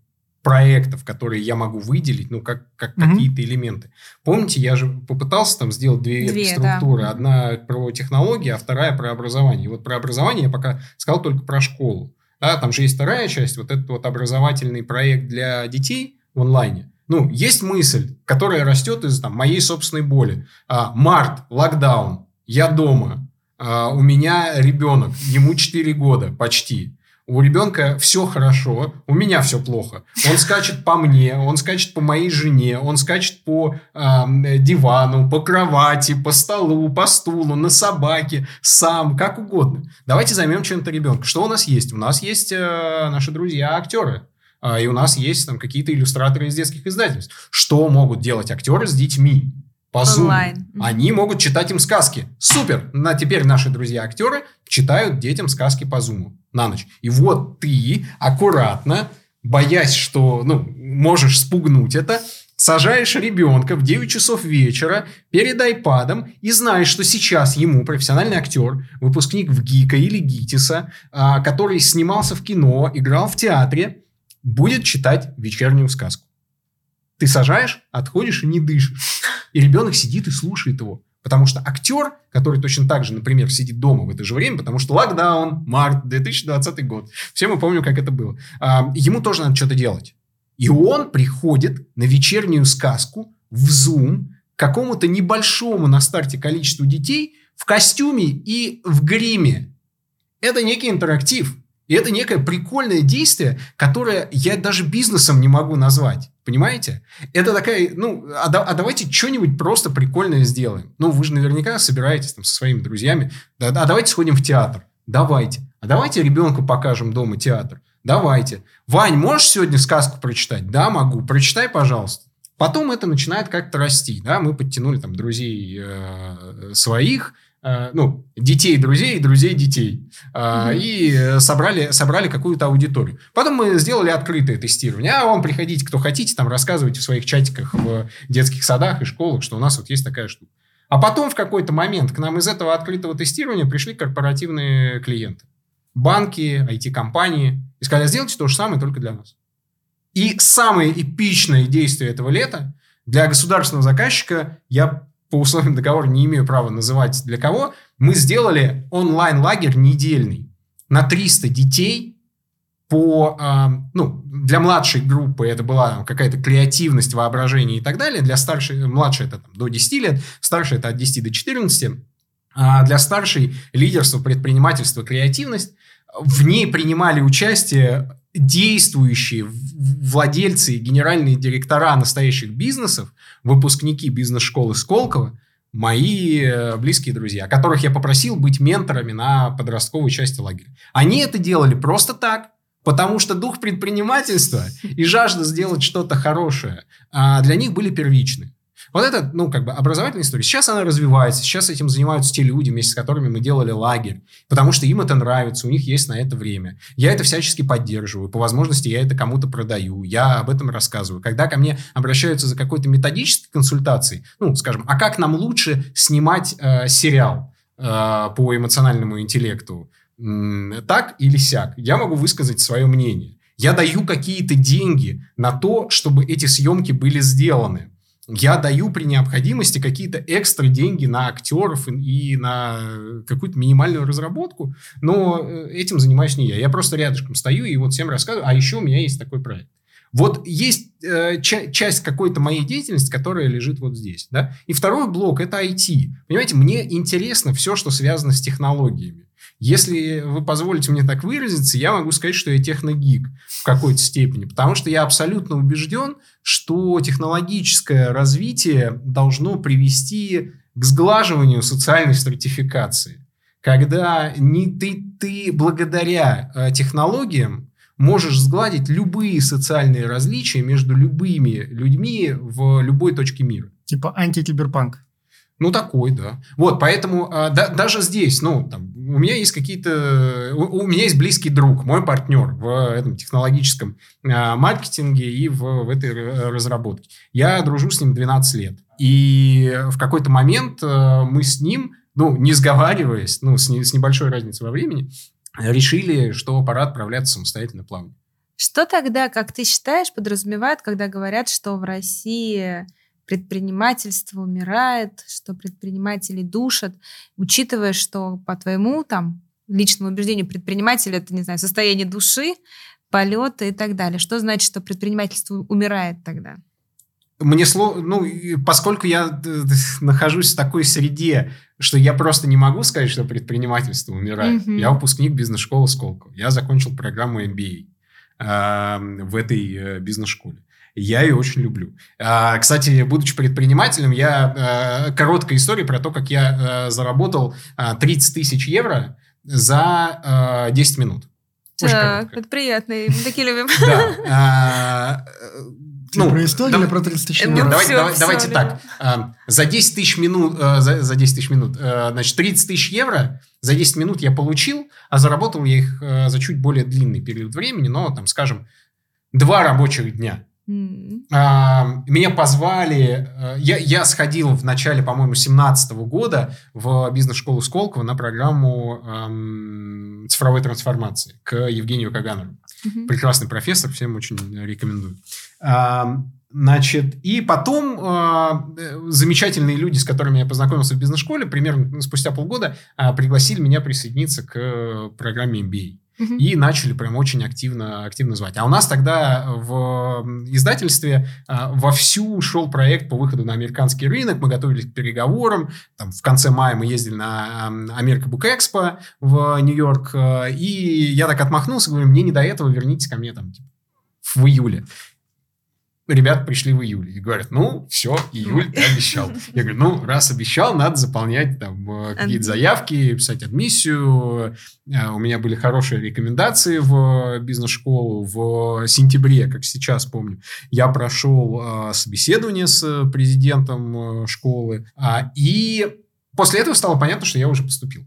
проектов, которые я могу выделить, ну, как, как mm-hmm. какие-то элементы. Помните, я же попытался там сделать две, две структуры. Да. Одна про технологии, а вторая про образование. И вот про образование я пока сказал только про школу. Да, там же есть вторая часть, вот этот вот образовательный проект для детей в онлайне. Ну, есть мысль, которая растет из там, моей собственной боли. А, март, локдаун, я дома, а, у меня ребенок, ему 4 года почти. У ребенка все хорошо, у меня все плохо. Он скачет по мне, он скачет по моей жене, он скачет по э, дивану, по кровати, по столу, по стулу, на собаке, сам, как угодно. Давайте займем чем-то ребенка. Что у нас есть? У нас есть э, наши друзья-актеры. Э, и у нас есть там какие-то иллюстраторы из детских издательств. Что могут делать актеры с детьми? По Zoom. Они могут читать им сказки. Супер! На, теперь наши друзья-актеры читают детям сказки по Zoom на ночь. И вот ты аккуратно, боясь, что ну, можешь спугнуть это, сажаешь ребенка в 9 часов вечера перед айпадом и знаешь, что сейчас ему профессиональный актер, выпускник в ГИКа или ГИТИСа, а, который снимался в кино, играл в театре, будет читать вечернюю сказку. Ты сажаешь, отходишь и не дышишь. И ребенок сидит и слушает его. Потому что актер, который точно так же, например, сидит дома в это же время, потому что локдаун, март, 2020 год, все мы помним, как это было, а, ему тоже надо что-то делать. И он приходит на вечернюю сказку в Zoom к какому-то небольшому на старте количеству детей в костюме и в гриме. Это некий интерактив. И это некое прикольное действие, которое я даже бизнесом не могу назвать. Понимаете? Это такая, ну, а, да, а давайте что-нибудь просто прикольное сделаем. Ну, вы же наверняка собираетесь там со своими друзьями. Да, а давайте сходим в театр. Давайте. А давайте ребенку покажем дома театр. Давайте. Вань, можешь сегодня сказку прочитать? Да, могу. Прочитай, пожалуйста. Потом это начинает как-то расти. Да? Мы подтянули там друзей э, своих, ну, детей друзей, друзей детей. Mm-hmm. И собрали, собрали какую-то аудиторию. Потом мы сделали открытое тестирование. А вам приходите, кто хотите, там рассказывайте в своих чатиках в детских садах и школах, что у нас вот есть такая штука. А потом в какой-то момент к нам из этого открытого тестирования пришли корпоративные клиенты. Банки, IT-компании. И сказали, сделайте то же самое, только для нас. И самое эпичное действие этого лета для государственного заказчика я по условиям договора не имею права называть для кого, мы сделали онлайн-лагерь недельный на 300 детей по, э, ну, для младшей группы это была какая-то креативность, воображение и так далее. Для старшей, младшей это там, до 10 лет, старшей это от 10 до 14. А для старшей лидерство, предпринимательство, креативность. В ней принимали участие действующие владельцы и генеральные директора настоящих бизнесов, выпускники бизнес-школы Сколково, мои э, близкие друзья, которых я попросил быть менторами на подростковой части лагеря. Они это делали просто так, потому что дух предпринимательства и жажда сделать что-то хорошее а, для них были первичны. Вот это, ну, как бы образовательная история. Сейчас она развивается, сейчас этим занимаются те люди, вместе с которыми мы делали лагерь, потому что им это нравится, у них есть на это время. Я это всячески поддерживаю, по возможности я это кому-то продаю, я об этом рассказываю. Когда ко мне обращаются за какой-то методической консультацией, ну, скажем, а как нам лучше снимать э, сериал? э, по эмоциональному интеллекту так или сяк. Я могу высказать свое мнение. Я даю какие-то деньги на то, чтобы эти съемки были сделаны. Я даю при необходимости какие-то экстра деньги на актеров и на какую-то минимальную разработку, но э, этим занимаюсь не я. Я просто рядышком стою и вот всем рассказываю, а еще у меня есть такой проект. Вот есть э, ча- часть какой-то моей деятельности, которая лежит вот здесь. Да? И второй блок – это IT. Понимаете, мне интересно все, что связано с технологиями. Если вы позволите мне так выразиться, я могу сказать, что я техногик в какой-то степени, потому что я абсолютно убежден, что технологическое развитие должно привести к сглаживанию социальной стратификации. Когда не ты, ты благодаря э, технологиям можешь сгладить любые социальные различия между любыми людьми в любой точке мира. Типа антикиберпанк. Ну, такой, да. Вот, поэтому а, да, даже здесь, ну, там, у меня есть какие-то... У, у меня есть близкий друг, мой партнер в этом технологическом а, маркетинге и в, в этой разработке. Я дружу с ним 12 лет. И в какой-то момент а, мы с ним, ну, не сговариваясь, ну, с, не, с небольшой разницей во времени, решили, что пора отправляться самостоятельно плавание. Что тогда, как ты считаешь, подразумевает, когда говорят, что в России предпринимательство умирает, что предприниматели душат, учитывая, что по твоему там личному убеждению предприниматель это, не знаю, состояние души, полеты и так далее. Что значит, что предпринимательство умирает тогда? Мне сложно, ну, поскольку я нахожусь в такой среде, что я просто не могу сказать, что предпринимательство умирает. Mm-hmm. Я выпускник бизнес-школы Сколково. Я закончил программу MBA э, в этой э, бизнес-школе. Я ее очень люблю. А, кстати, будучи предпринимателем, я... А, короткая история про то, как я а, заработал 30 тысяч евро за 10 минут. так, это приятно. Мы такие любим. Да. Ну, про историю или про 30 тысяч минут? Давайте, все, давайте, все, давайте так. За 10 тысяч минут, за, за 10 тысяч минут, значит, 30 тысяч евро за 10 минут я получил, а заработал я их за чуть более длинный период времени, но, там, скажем, два рабочих дня. Mm. Меня позвали, э, я, я сходил в начале, по-моему, 17 года в бизнес-школу Сколково на программу эм, цифровой трансформации к Евгению Каганову. Mm-hmm. Прекрасный профессор, всем очень рекомендую. А, значит, и потом э, замечательные люди, с которыми я познакомился в бизнес-школе, примерно ну, спустя полгода э, пригласили меня присоединиться к программе MBA. И начали прям очень активно, активно звать. А у нас тогда в издательстве а, вовсю шел проект по выходу на американский рынок. Мы готовились к переговорам. Там, в конце мая мы ездили на Америка Бук Экспо в Нью-Йорк. А, и я так отмахнулся, говорю, мне не до этого, вернитесь ко мне там типа, в июле ребят пришли в июле и говорят, ну, все, июль, ты обещал. Я говорю, ну, раз обещал, надо заполнять там э, какие-то заявки, писать адмиссию. Э, у меня были хорошие рекомендации в бизнес-школу в сентябре, как сейчас помню. Я прошел э, собеседование с президентом школы, а, и после этого стало понятно, что я уже поступил.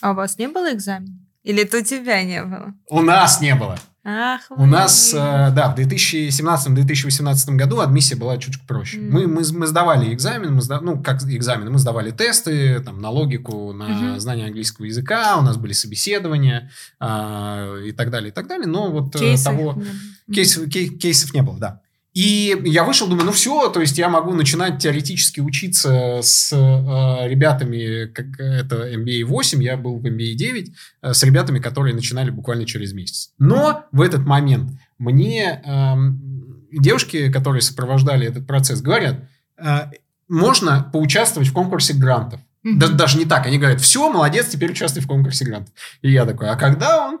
А у вас не было экзамена? Или это у тебя не было? У нас не было. Ах, У нас, э, да, в 2017-2018 году адмиссия была чуть проще. Mm. Мы, мы, мы сдавали экзамен, мы сда... ну, как экзамены, мы сдавали тесты там, на логику, на mm-hmm. знание английского языка, у нас были собеседования э, и так далее, и так далее. Но вот кейсов того... Кейсов, кей, кейсов не было, да. И я вышел, думаю, ну все, то есть я могу начинать теоретически учиться с э, ребятами, как это MBA 8, я был в MBA 9, э, с ребятами, которые начинали буквально через месяц. Но в этот момент мне э, девушки, которые сопровождали этот процесс, говорят, э, можно поучаствовать в конкурсе грантов. Mm-hmm. Да, даже не так. Они говорят, все, молодец, теперь участвуй в конкурсе грантов. И я такой, а когда он?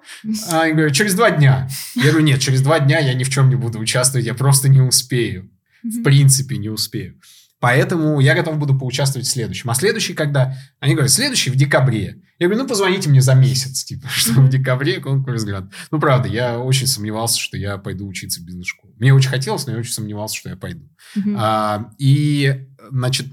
А они говорят, через два дня. Я говорю, нет, через два дня я ни в чем не буду участвовать, я просто не успею. Mm-hmm. В принципе, не успею. Поэтому я готов буду поучаствовать в следующем. А следующий когда? Они говорят, следующий в декабре. Я говорю, ну, позвоните мне за месяц, типа, что в декабре конкурс грант. Ну, правда, я очень сомневался, что я пойду учиться в бизнес-школу. Мне очень хотелось, но я очень сомневался, что я пойду. А, и, значит,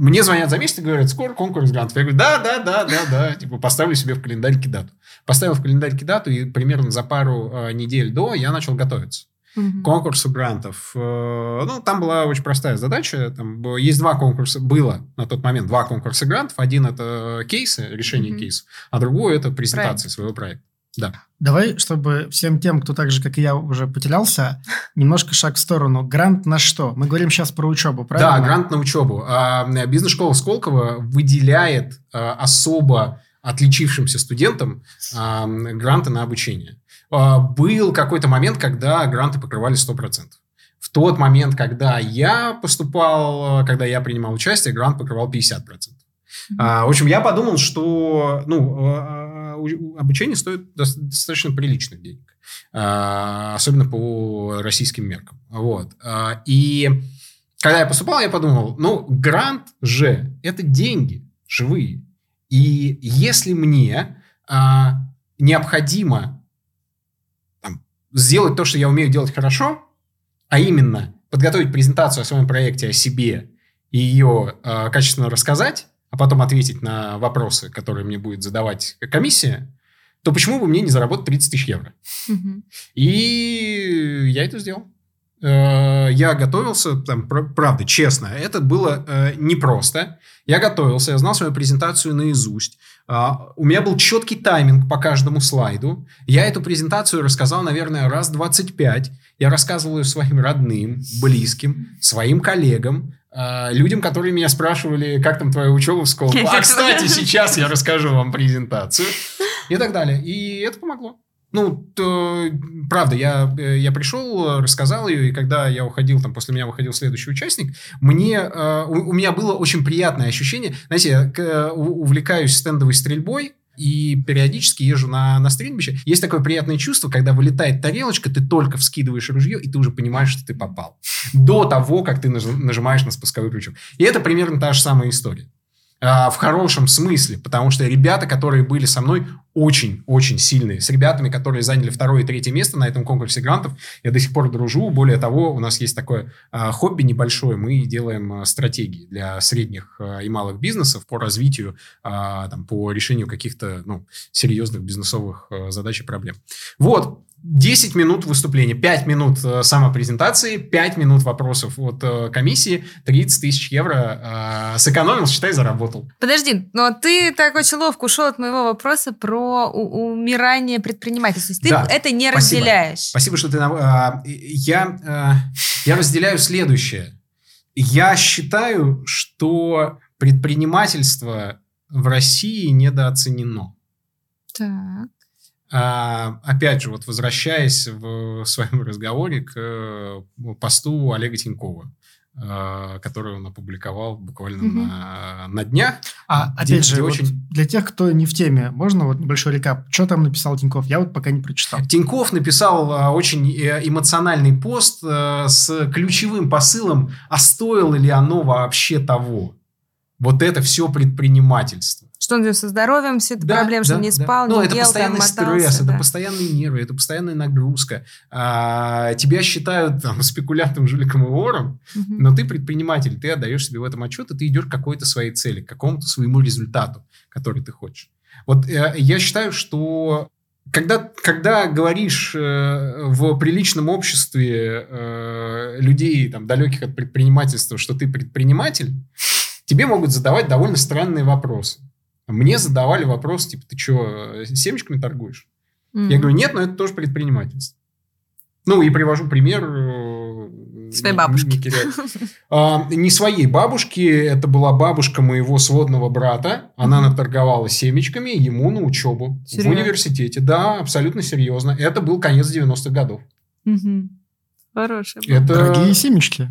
мне звонят за месяц и говорят, скоро конкурс грантов. Я говорю, да, да, да, да, да. Типа, поставлю себе в календарьке дату. Поставил в календарьке дату, и примерно за пару э, недель до я начал готовиться. угу. конкурсу грантов. Э, ну, там была очень простая задача. Там есть два конкурса, было на тот момент два конкурса грантов. Один это кейсы, решение угу. кейсов, а другой это презентация Проект. своего проекта. Да. Давай, чтобы всем тем, кто так же, как и я, уже потерялся, немножко шаг в сторону. Грант на что? Мы говорим сейчас про учебу, правильно? Да, грант на учебу. А, бизнес-школа Сколково выделяет а, особо отличившимся студентам а, гранты на обучение. Был какой-то момент, когда гранты покрывали 100%. В тот момент, когда я поступал, когда я принимал участие, грант покрывал 50%. Mm-hmm. В общем, я подумал, что ну, обучение стоит достаточно приличных денег. А, особенно по российским меркам. Вот. А, и когда я поступал, я подумал, ну, грант же – это деньги живые. И если мне а, необходимо там, сделать то, что я умею делать хорошо, а именно подготовить презентацию о своем проекте, о себе и ее э, качественно рассказать, потом ответить на вопросы, которые мне будет задавать комиссия, то почему бы мне не заработать 30 тысяч евро? Угу. И я это сделал. Э, я готовился, там, правда, честно, это было э, непросто. Я готовился, я знал свою презентацию наизусть. А, у меня был четкий тайминг по каждому слайду. Я эту презентацию рассказал, наверное, раз 25. Я рассказывал ее своим родным, близким, своим коллегам, людям, которые меня спрашивали, как там твоя учеба в школе. А, кстати, сейчас я расскажу вам презентацию. И так далее. И это помогло. Ну, то, правда, я, я пришел, рассказал ее, и когда я уходил, там, после меня выходил следующий участник, мне, э, у, у меня было очень приятное ощущение. Знаете, я э, увлекаюсь стендовой стрельбой, и периодически езжу на, на стрельбище. Есть такое приятное чувство, когда вылетает тарелочка, ты только вскидываешь ружье, и ты уже понимаешь, что ты попал. До того, как ты нажимаешь на спусковой крючок. И это примерно та же самая история. А, в хорошем смысле, потому что ребята, которые были со мной, очень-очень сильные. С ребятами, которые заняли второе и третье место на этом конкурсе грантов, я до сих пор дружу. Более того, у нас есть такое а, хобби небольшое. Мы делаем а, стратегии для средних и малых бизнесов по развитию, там, по решению каких-то ну, серьезных бизнесовых задач и проблем. Вот, 10 минут выступления, 5 минут э, самопрезентации, 5 минут вопросов от э, комиссии, 30 тысяч евро э, сэкономил, считай, заработал. Подожди, но ты так очень ловко ушел от моего вопроса про умирание предпринимательства. Ты да, это не спасибо. разделяешь. Спасибо, что ты... Э, я, э, я разделяю следующее. Я считаю, что предпринимательство в России недооценено. Так. А, опять же, вот возвращаясь в своем разговоре к э, посту Олега Тинькова, э, который он опубликовал буквально угу. на, на днях. А где, опять же, где вот очень... для тех, кто не в теме, можно вот небольшой рекап? Что там написал Тиньков? Я вот пока не прочитал. Тиньков написал э, очень эмоциональный пост с ключевым посылом, а стоило ли оно вообще того? Вот это все предпринимательство что он со здоровьем, все это да, проблемы, да, что не спал, да. Ну, не это ел, постоянный там, стресс, да. это постоянные нервы, это постоянная нагрузка. А, тебя считают там, спекулянтом, жуликом и вором, угу. но ты предприниматель, ты отдаешь себе в этом отчет, и ты идешь к какой-то своей цели, к какому-то своему результату, который ты хочешь. Вот э, я считаю, что когда, когда говоришь э, в приличном обществе э, людей, там, далеких от предпринимательства, что ты предприниматель, тебе могут задавать довольно странные вопросы. Мне задавали вопрос, типа, ты что, семечками торгуешь? Mm-hmm. Я говорю, нет, но это тоже предпринимательство. Ну, и привожу пример... Э, своей бабушки. Не, а, не своей бабушки, это была бабушка моего сводного брата. Она наторговала семечками ему на учебу Серьезно? в университете. Да, абсолютно серьезно. Это был конец 90-х годов. Mm-hmm. Хорошие. Это... Дорогие семечки.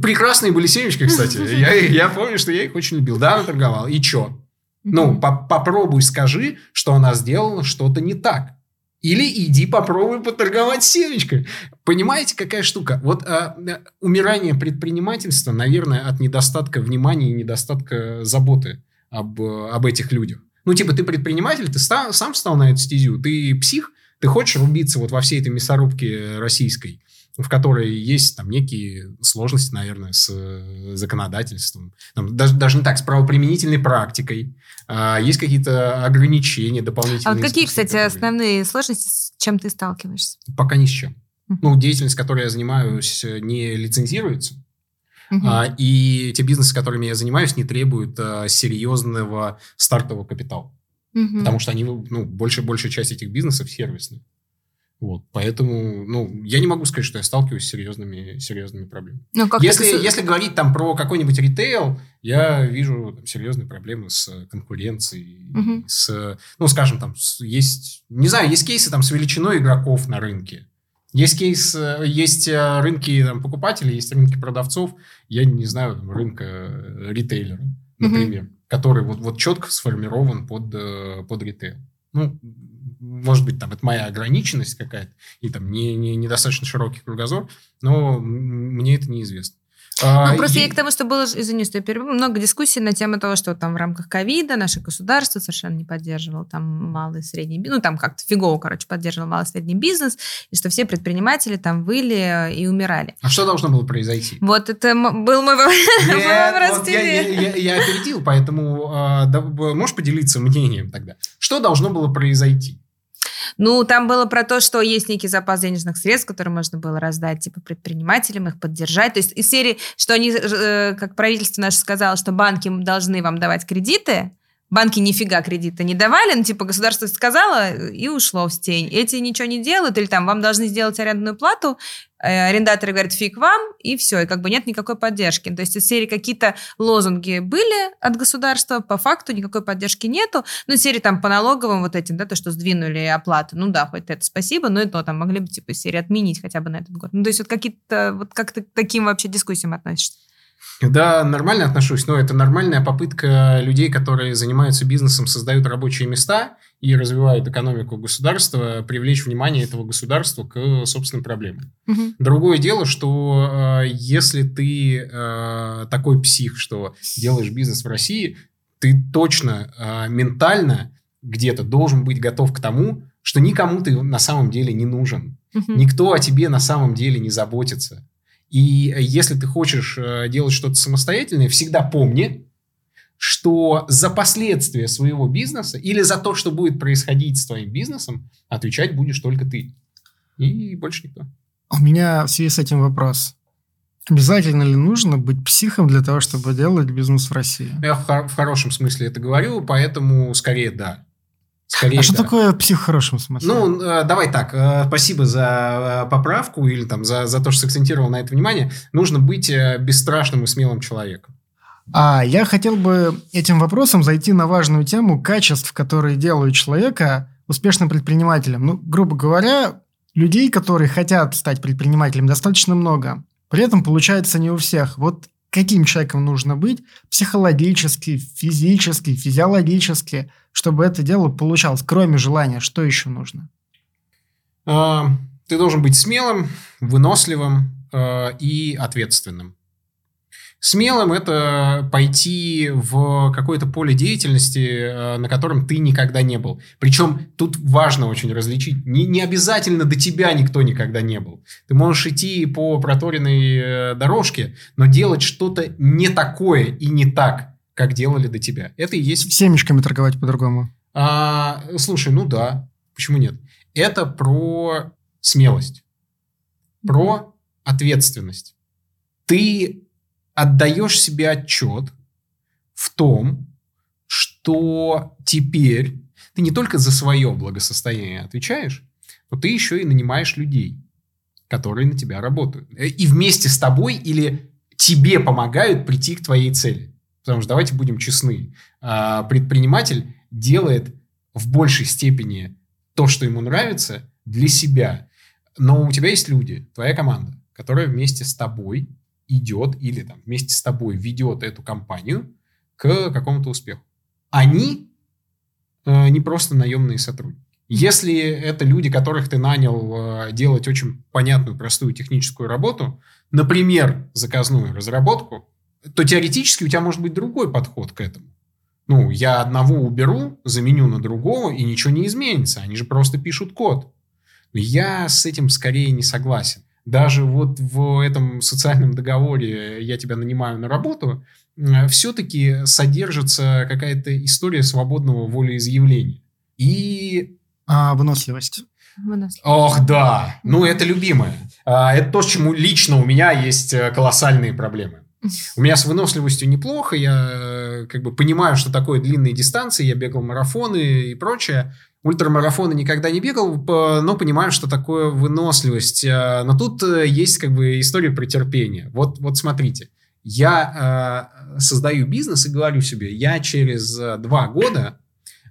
Прекрасные были семечки, кстати. я, я помню, что я их очень любил. Да, она торговала. И что? Ну, по попробуй скажи, что она сделала что-то не так. Или иди попробуй поторговать семечкой. Понимаете, какая штука? Вот э, умирание предпринимательства, наверное, от недостатка внимания и недостатка заботы об, об этих людях. Ну, типа, ты предприниматель, ты ста- сам встал на эту стезю, ты псих, ты хочешь рубиться вот во всей этой мясорубке российской в которой есть там некие сложности, наверное, с э, законодательством, там, даже, даже не так, с правоприменительной практикой, а, есть какие-то ограничения дополнительные. А вот какие, кстати, которые... основные сложности, с чем ты сталкиваешься? Пока ни с чем. Ну, деятельность, которой я занимаюсь, не лицензируется. Мгм. А, и те бизнесы, которыми я занимаюсь, не требуют а, серьезного стартового капитала. Мгм. Потому что они, ну, большая, большая часть этих бизнесов сервисные. Вот, поэтому, ну, я не могу сказать, что я сталкиваюсь с серьезными, серьезными проблемами. Ну, как Если, это- если говорить там про какой-нибудь ритейл, я вижу там, серьезные проблемы с конкуренцией, Мгм. с, ну, скажем, там, есть, не знаю, есть кейсы там с величиной игроков на рынке. Есть кейс, есть э, рынки там, покупателей, есть рынки продавцов, я не знаю, там, рынка э, ритейлера, например, который вот, вот четко сформирован под, э, под ритейл. Ну, может быть, там это моя ограниченность какая-то, и там не, не, недостаточно широкий кругозор, но мне это неизвестно. А, Ну, просто е- я к тому, что было, извини, что я перебью, много дискуссий на тему того, что там в рамках ковида наше государство совершенно не поддерживало там малый и средний бизнес, ну, там как-то фигово, короче, поддерживал малый и средний бизнес, и что все предприниматели там выли и умирали. А что должно было произойти? Вот это был мой вопрос. Тебе. я- опередил, поэтому а, можешь поделиться мнением тогда? Что должно было произойти? Ну, там было про то, что есть некий запас денежных средств, которые можно было раздать, типа, предпринимателям, их поддержать. То есть из серии, что они, э, как правительство наше сказало, что банки должны вам давать кредиты, банки нифига кредита не давали, ну, типа, государство сказало и ушло в тень. Эти ничего не делают, или там, вам должны сделать арендную плату, э, арендаторы говорят, фиг вам, и все, и как бы нет никакой поддержки. То есть из серии какие-то лозунги были от государства, по факту никакой поддержки нету. Ну, серии там по налоговым вот этим, да, то, что сдвинули оплаты, ну да, хоть это спасибо, но и то там могли бы, типа, серии отменить хотя бы на этот год. Ну, то есть вот какие-то, вот как ты к таким вообще дискуссиям относишься? Да, нормально отношусь, но это нормальная попытка людей, которые занимаются бизнесом, создают рабочие места и развивают экономику государства, привлечь внимание этого государства к собственным проблемам. Мгм. Другое дело, что э, если ты э, такой псих, что делаешь бизнес в России, ты точно э, ментально где-то должен быть готов к тому, что никому ты на самом деле не нужен. Мгм. Никто о тебе на самом деле не заботится. И если ты хочешь э, делать что-то самостоятельное, всегда помни, что за последствия своего бизнеса или за то, что будет происходить с твоим бизнесом, отвечать будешь только ты. И больше никто. У меня в связи с этим вопрос. Обязательно ли нужно быть психом для того, чтобы делать бизнес в России? Я в, хор- в хорошем смысле это говорю, поэтому скорее да. Скорее А что да. такое псих в хорошем смысле? Ну, э, давай так, э, спасибо за э, поправку или там за, за то, что сакцентировал на это внимание. Нужно быть бесстрашным и смелым человеком. А я хотел бы этим вопросом зайти на важную тему качеств, которые делают человека успешным предпринимателем. Ну, грубо говоря, людей, которые хотят стать предпринимателем, достаточно много. При этом получается не у всех. Вот каким человеком нужно быть психологически, физически, физиологически, чтобы это дело получалось, кроме желания, что еще нужно? Э, Ты должен быть смелым, выносливым э, и ответственным. Смелым – это пойти в какое-то поле деятельности, э, на котором ты никогда не был. Причем тут важно очень различить. Не, не обязательно до тебя никто никогда не был. Ты можешь идти по проторенной э, дорожке, но делать что-то не такое и не так, как делали до тебя. Это и есть Семечками торговать по-другому. а, слушай, ну да, почему нет? Это про смелость, про ответственность. Ты отдаешь себе отчет в том, что теперь ты не только за свое благосостояние отвечаешь, но ты еще и нанимаешь людей, которые на тебя работают. Э, И вместе с тобой или тебе помогают прийти к твоей цели. Потому что давайте будем честны. а, Предприниматель делает в большей степени то, что ему нравится, для себя. Но у тебя есть люди, твоя команда, которая вместе с тобой идет или там вместе с тобой ведет эту компанию к какому-то успеху. Они э, не просто наемные сотрудники. Если это люди, которых ты нанял э, делать очень понятную, простую техническую работу, например, заказную разработку, то теоретически у тебя может быть другой подход к этому. Ну, я одного уберу, заменю на другого, и ничего не изменится. Они же просто пишут код. Я с этим скорее не согласен. Даже вот в этом социальном договоре «я тебя нанимаю на работу» все-таки содержится какая-то история свободного волеизъявления. И А выносливость. Ох, да. Ну, это любимое. А, это то, с чему лично у меня есть э, колоссальные проблемы. У меня с выносливостью неплохо, я э, как бы понимаю, что такое длинные дистанции, я бегал марафоны и прочее. Ультрамарафоны никогда не бегал, но понимаю, что такое выносливость. А, но тут э, есть как бы история про терпение. Вот, вот смотрите, я э, создаю бизнес и говорю себе, я через два года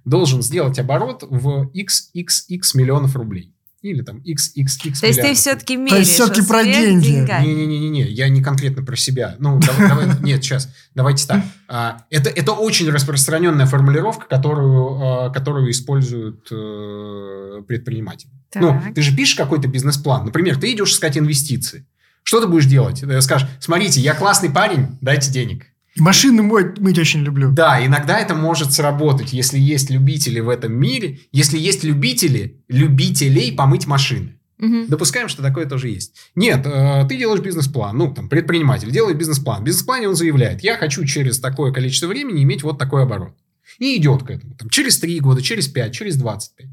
должен сделать оборот в XXX миллионов рублей или там XXX То есть ты все-таки меряешь То есть все-таки про деньги. Не-не-не, я не конкретно про себя. Ну, давай, давай, нет, сейчас, давайте так. А, это, это очень распространенная формулировка, которую, а, которую используют э, предприниматели. Ну, так. Ну, ты же пишешь какой-то бизнес-план. Например, ты идешь искать инвестиции. Что ты будешь делать? Ты скажешь, смотрите, я классный парень, дайте денег. И машины мыть, мыть очень люблю. Да, иногда это может сработать, если есть любители в этом мире, если есть любители, любителей помыть машины. Угу. Допускаем, что такое тоже есть. Нет, э, ты делаешь бизнес-план, ну, там, предприниматель делает бизнес-план. В бизнес-плане он заявляет, я хочу через такое количество времени иметь вот такой оборот. И идет к этому. Там, через 3 года, через 5, через 25.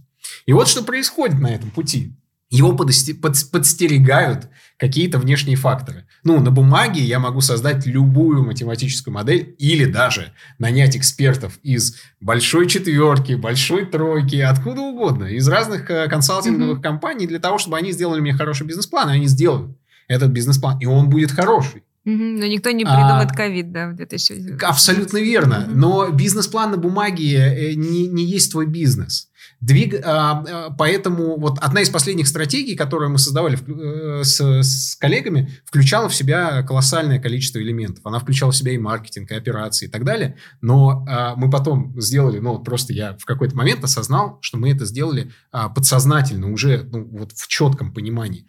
И вот что происходит на этом пути. Его подстерегают какие-то внешние факторы. Ну, на бумаге я могу создать любую математическую модель или даже нанять экспертов из большой четверки, большой тройки, откуда угодно, из разных э, консалтинговых mm-hmm. компаний для того, чтобы они сделали мне хороший бизнес-план, и они сделают этот бизнес-план, и он будет хороший. Но никто не придумает а, ковид, да, в 2020. Абсолютно верно. Но бизнес-план на бумаге э, не, не есть твой бизнес. Двиг... А, а, поэтому вот одна из последних стратегий, которую мы создавали э, с, с коллегами, включала в себя колоссальное количество элементов. Она включала в себя и маркетинг, и операции, и так далее. Но а, мы потом сделали, ну, просто я в какой-то момент осознал, что мы это сделали подсознательно, уже ну, вот в четком понимании.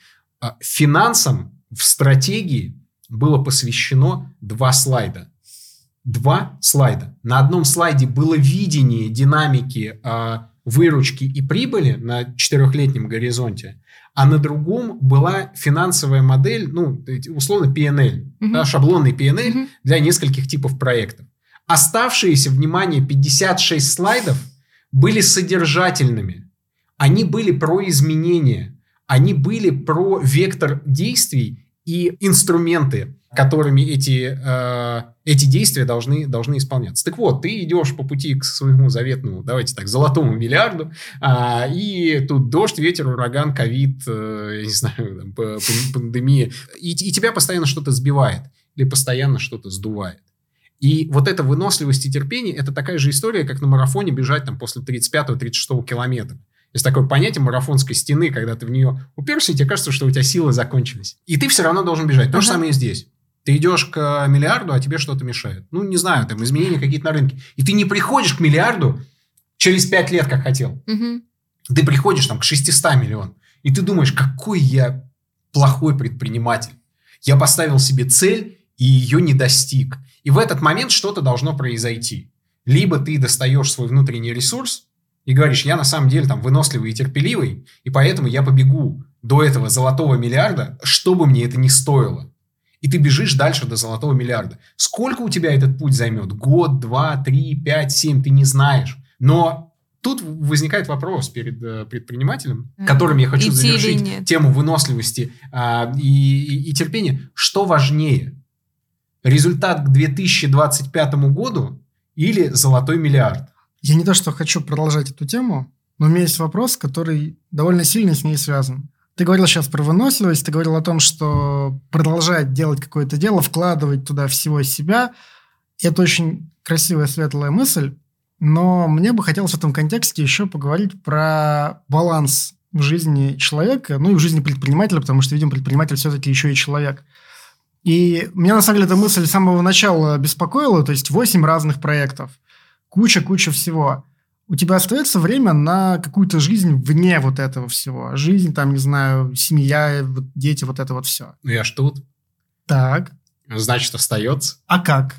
Финансам в стратегии было посвящено два слайда. Два слайда. На одном слайде было видение динамики выручки и прибыли на четырехлетнем горизонте, а на другом была финансовая модель, ну, условно, PNL, угу. да, шаблонный PNL угу. для нескольких типов проектов. Оставшиеся, внимание, 56 слайдов были содержательными. Они были про изменения, они были про вектор действий и инструменты, которыми эти, э, эти действия должны, должны исполняться. Так вот, ты идешь по пути к своему заветному, давайте так, золотому миллиарду, э, и тут дождь, ветер, ураган, ковид, э, я не знаю, там, пандемия, и, и тебя постоянно что-то сбивает или постоянно что-то сдувает. И вот эта выносливость и терпение – это такая же история, как на марафоне бежать там после 35-36 километра. Есть такое понятие марафонской стены, когда ты в нее уперся, и тебе кажется, что у тебя силы закончились. И ты все равно должен бежать. То ага. же самое и здесь. Ты идешь к миллиарду, а тебе что-то мешает. Ну, не знаю, там изменения какие-то на рынке. И ты не приходишь к миллиарду через пять лет, как хотел. Угу. Ты приходишь там к 600 миллионам. И ты думаешь, какой я плохой предприниматель. Я поставил себе цель и ее не достиг. И в этот момент что-то должно произойти. Либо ты достаешь свой внутренний ресурс, и говоришь, я на самом деле там выносливый и терпеливый, и поэтому я побегу до этого золотого миллиарда, что бы мне это ни стоило. И ты бежишь дальше до золотого миллиарда. Сколько у тебя этот путь займет? Год, два, три, пять, семь, ты не знаешь. Но тут возникает вопрос перед э, предпринимателем, которым я хочу Идти завершить тему выносливости а, и, и, и терпения. Что важнее? Результат к 2025 году или золотой миллиард? Я не то, что хочу продолжать эту тему, но у меня есть вопрос, который довольно сильно с ней связан. Ты говорил сейчас про выносливость, ты говорил о том, что продолжать делать какое-то дело, вкладывать туда всего себя. Это очень красивая, светлая мысль, но мне бы хотелось в этом контексте еще поговорить про баланс в жизни человека, ну и в жизни предпринимателя, потому что, видимо, предприниматель все-таки еще и человек. И меня, на самом деле, эта мысль с самого начала беспокоила, то есть 8 разных проектов – куча-куча всего. У тебя остается время на какую-то жизнь вне вот этого всего. Жизнь, там, не знаю, семья, дети, вот это вот все. Ну, я ж тут. Так. Значит, остается. А как?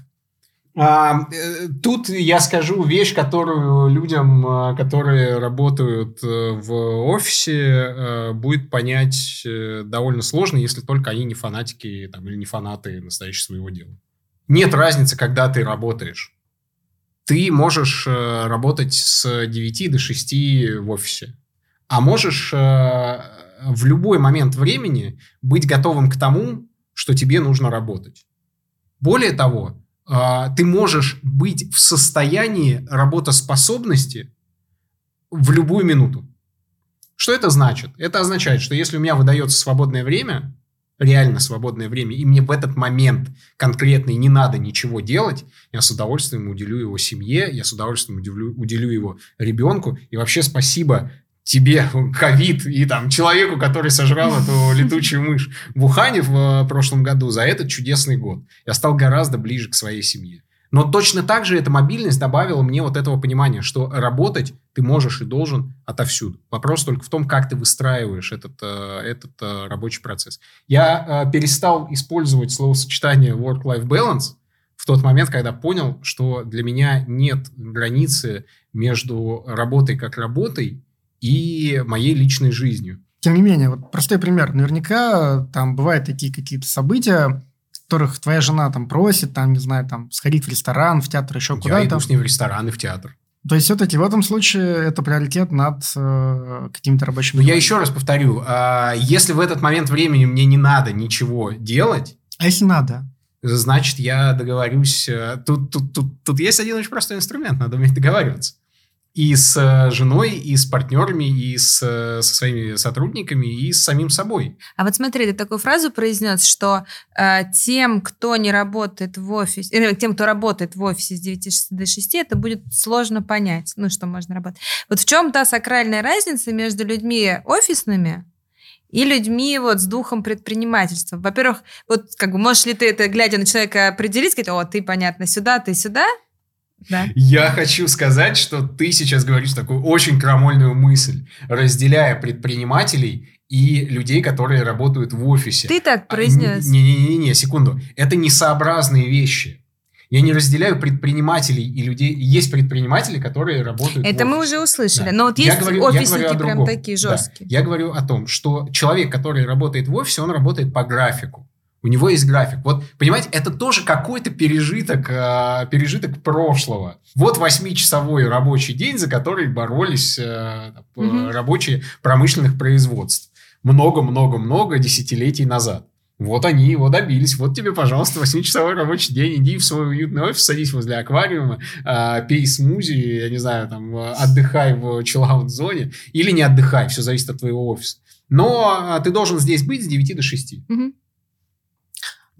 А, э, тут я скажу вещь, которую людям, а, которые работают э, в офисе, э, будет понять довольно сложно, если только они не фанатики там, или не фанаты настоящего своего дела. Нет разницы, когда ты работаешь ты можешь э, работать с 9 до 6 в офисе. а можешь э, в любой момент времени быть готовым к тому, что тебе нужно работать. Более того, э, ты можешь быть в состоянии работоспособности в любую минуту. Что это значит? Это означает, что если у меня выдается свободное время, реально свободное время, и мне в этот момент конкретный не надо ничего делать, я с удовольствием уделю его семье, я с удовольствием уделю, уделю его ребенку. И вообще спасибо тебе, ковид, и там человеку, который сожрал эту летучую мышь в Ухане в э, прошлом году за этот чудесный год. Я стал гораздо ближе к своей семье. Но точно так же эта мобильность добавила мне вот этого понимания, что работать ты можешь и должен отовсюду. Вопрос только в том, как ты выстраиваешь этот, э, этот э, рабочий процесс. Я э, перестал использовать словосочетание work-life balance в тот момент, когда понял, что для меня нет границы между работой как работой и моей личной жизнью. Тем не менее, вот простой пример. Наверняка там бывают такие какие-то события, которых твоя жена там просит, там, не знаю, там, сходить в ресторан, в театр, еще куда-то. Я иду с ней в ресторан и в театр. То есть, все-таки в этом случае это приоритет над э, какими-то рабочими... Но я еще раз повторю, э, если в этот момент времени мне не надо ничего делать... А если надо? Значит, я договорюсь... Э, тут, тут, тут, тут есть один очень простой инструмент, надо уметь договариваться и с женой, и с партнерами, и с, э, со своими сотрудниками, и с самим собой. А вот смотри, ты такую фразу произнес, что э, тем, кто не работает в офисе, э, тем, кто работает в офисе с 9 до 6, это будет сложно понять, ну, что можно работать. Вот в чем та сакральная разница между людьми офисными и людьми вот с духом предпринимательства. Во-первых, вот как бы можешь ли ты это, глядя на человека, определить, сказать, о, ты, понятно, сюда, ты сюда, да. Я хочу сказать, что ты сейчас говоришь такую очень крамольную мысль, разделяя предпринимателей и людей, которые работают в офисе. Ты так а, произнес. Не-не-не, секунду. Это несообразные вещи. Я не разделяю предпринимателей и людей. Есть предприниматели, которые работают. Это мы уже услышали. Да. Но вот есть говорю, офисники прям такие жесткие. Да. Я говорю о том, что человек, который работает в офисе, он работает по графику. У него есть график. Вот, понимаете, это тоже какой-то пережиток, э, пережиток прошлого. Вот восьмичасовой рабочий день, за который боролись э, угу. рабочие промышленных производств. Много-много-много десятилетий назад. Вот они его добились. Вот тебе, пожалуйста, восьмичасовой рабочий день. Иди в свой уютный офис, садись возле аквариума, э, пей смузи, я не знаю, там, отдыхай в чиллаут-зоне. Или не отдыхай, все зависит от твоего офиса. Но ты должен здесь быть с 9 до 6. Угу.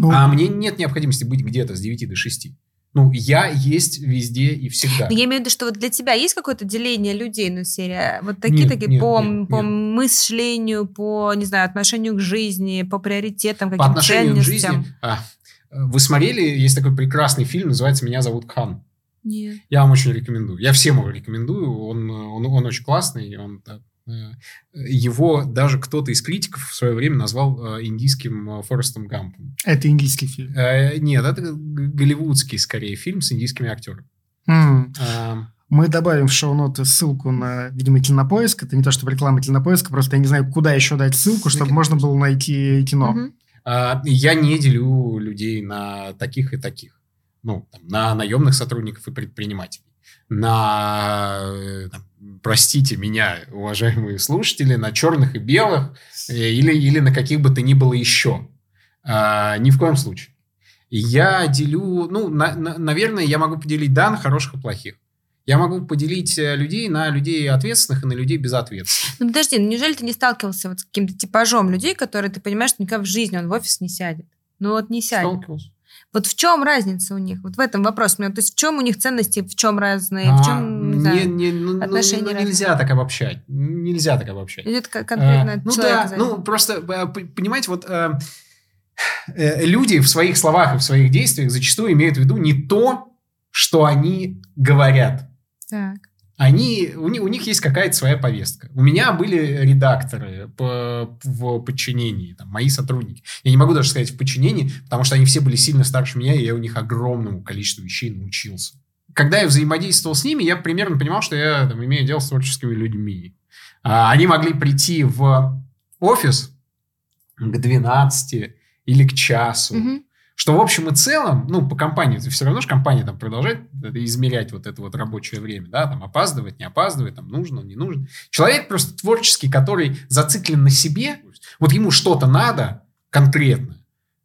Ну, а мне нет необходимости быть где-то с 9 до 6. Ну, я есть везде и всегда. Я имею в виду, что вот для тебя есть какое-то деление людей, ну, серия, вот такие, нет, такие нет, по, нет, по нет. мышлению, по, не знаю, отношению к жизни, по приоритетам, каким-то По отношению ценностям. к жизни. А, вы смотрели, есть такой прекрасный фильм, называется «Меня зовут Хан». Нет. Я вам очень рекомендую. Я всем его рекомендую. Он, он, он очень классный. Он Э, его даже кто-то из критиков в свое время назвал э, индийским э, Форестом Гампом. Это индийский фильм? Нет, это голливудский, скорее, фильм с индийскими актерами. Mm. А, мы добавим в шоу-ноты ссылку на, видимо, кинопоиск. Это не то, чтобы реклама кинопоиска, просто я не знаю, куда еще дать ссылку, чтобы можно было найти кино. Mm-hmm. Я не делю людей на таких и таких. Ну, там, на наемных сотрудников и предпринимателей. На там, простите меня, уважаемые слушатели, на черных и белых э, или, или на каких бы то ни было еще. А, ни в коем случае. Я делю, ну, на, на, наверное, я могу поделить, да, на хороших и плохих. Я могу поделить э, людей на людей ответственных и на людей безответственных. Ну, подожди, ну, неужели ты не сталкивался вот с каким-то типажом людей, которые ты понимаешь, что никогда в жизни он в офис не сядет? Ну, вот не сядет. Сталкивался. Вот в чем разница у них? Вот в этом вопрос. То есть в чем у них ценности, в чем разные, а, в чем не, знаю, не, ну, ну отношения ну, ну, нельзя так обобщать. Нельзя так обобщать. Идет конкретно а, Ну да, ну просто, э, понимаете, вот э, э, люди в своих словах и в своих действиях зачастую имеют в виду не то, что они говорят. Так они, у, них, у них есть какая-то своя повестка. У меня были редакторы по, в подчинении, там, мои сотрудники. Я не могу даже сказать в подчинении, потому что они все были сильно старше меня, и я у них огромному количеству вещей научился. Когда я взаимодействовал с ними, я примерно понимал, что я там, имею дело с творческими людьми. А, они могли прийти в офис к 12 или к часу, mm-hmm что в общем и целом, ну, по компании, все равно же компания там продолжает измерять вот это вот рабочее время, да, там опаздывать, не опаздывать, там нужно, не нужно. Человек просто творческий, который зациклен на себе, вот ему что-то надо конкретно.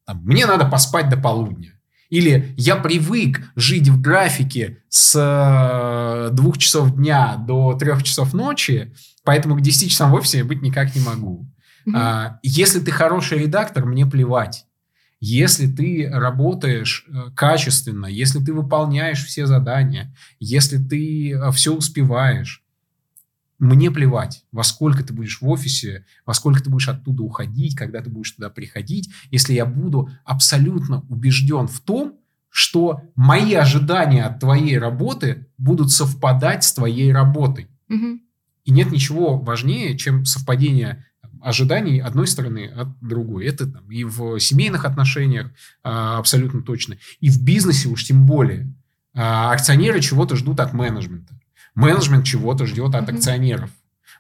Там, мне надо поспать до полудня. Или я привык жить в графике с э, двух часов дня до трех часов ночи, поэтому к 10 часам в офисе я быть никак не могу. Mm-hmm. Если ты хороший редактор, мне плевать. Если ты работаешь э, качественно, если ты выполняешь все задания, если ты э, все успеваешь, мне плевать, во сколько ты будешь в офисе, во сколько ты будешь оттуда уходить, когда ты будешь туда приходить, если я буду абсолютно убежден в том, что мои ожидания от твоей работы будут совпадать с твоей работой. Угу. И нет ничего важнее, чем совпадение ожиданий одной стороны от другой. Это там, и в семейных отношениях а, абсолютно точно, и в бизнесе уж тем более. А, акционеры чего-то ждут от менеджмента. Менеджмент чего-то ждет от акционеров.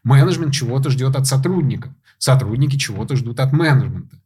Менеджмент чего-то ждет от сотрудников. Сотрудники чего-то ждут от менеджмента.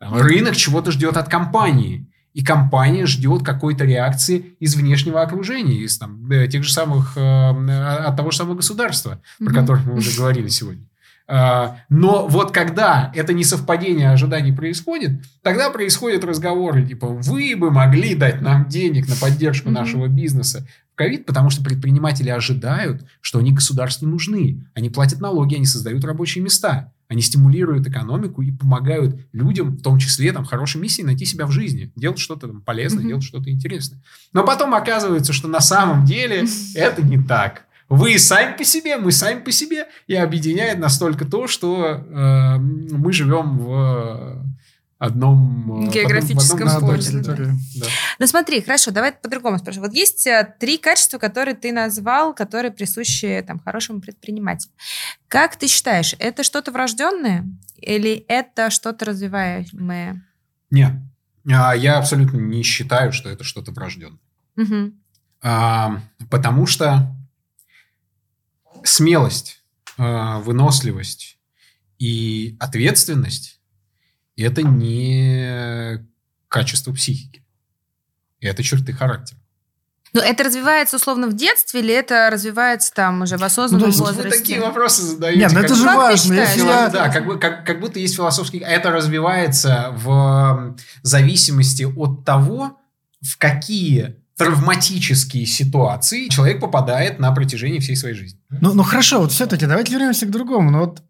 Рынок чего-то ждет от компании. И компания ждет какой-то реакции из внешнего окружения, из там, э, тех же самых, э, от того же самого государства, про которое мы уже говорили сегодня. А, но вот когда это несовпадение ожиданий происходит, тогда происходят разговоры, типа, вы бы могли дать нам денег на поддержку mm-hmm. нашего бизнеса ковид, потому что предприниматели ожидают, что они государству нужны. Они платят налоги, они создают рабочие места. Они стимулируют экономику и помогают людям, в том числе там, хорошей миссии, найти себя в жизни, делать что-то там, полезное, mm-hmm. делать что-то интересное. Но потом оказывается, что на самом деле это не так. Вы сами по себе, мы сами по себе, и объединяет настолько то, что э, мы живем в одном э, географическом одном, поле. Да. Ну смотри, хорошо, давай по-другому спрошу. Вот есть э, три качества, которые ты назвал, которые присущи там хорошему предпринимателю. Как ты считаешь, это что-то врожденное или это что-то развиваемое? Нет, а, я абсолютно не считаю, что это что-то врожденное. Угу. А, потому что смелость, э, выносливость и ответственность – это не качество психики. Это черты характера. Но это развивается условно в детстве или это развивается там уже в осознанном ну, возрасте? Вы такие вопросы задаете. Нет, ну это же важно. Если я... Да, как, бы, как, как будто есть философский... Это развивается в зависимости от того, в какие травматические ситуации человек попадает на протяжении всей своей жизни. Ну, ну хорошо, вот все-таки давайте вернемся к другому. Но ну, вот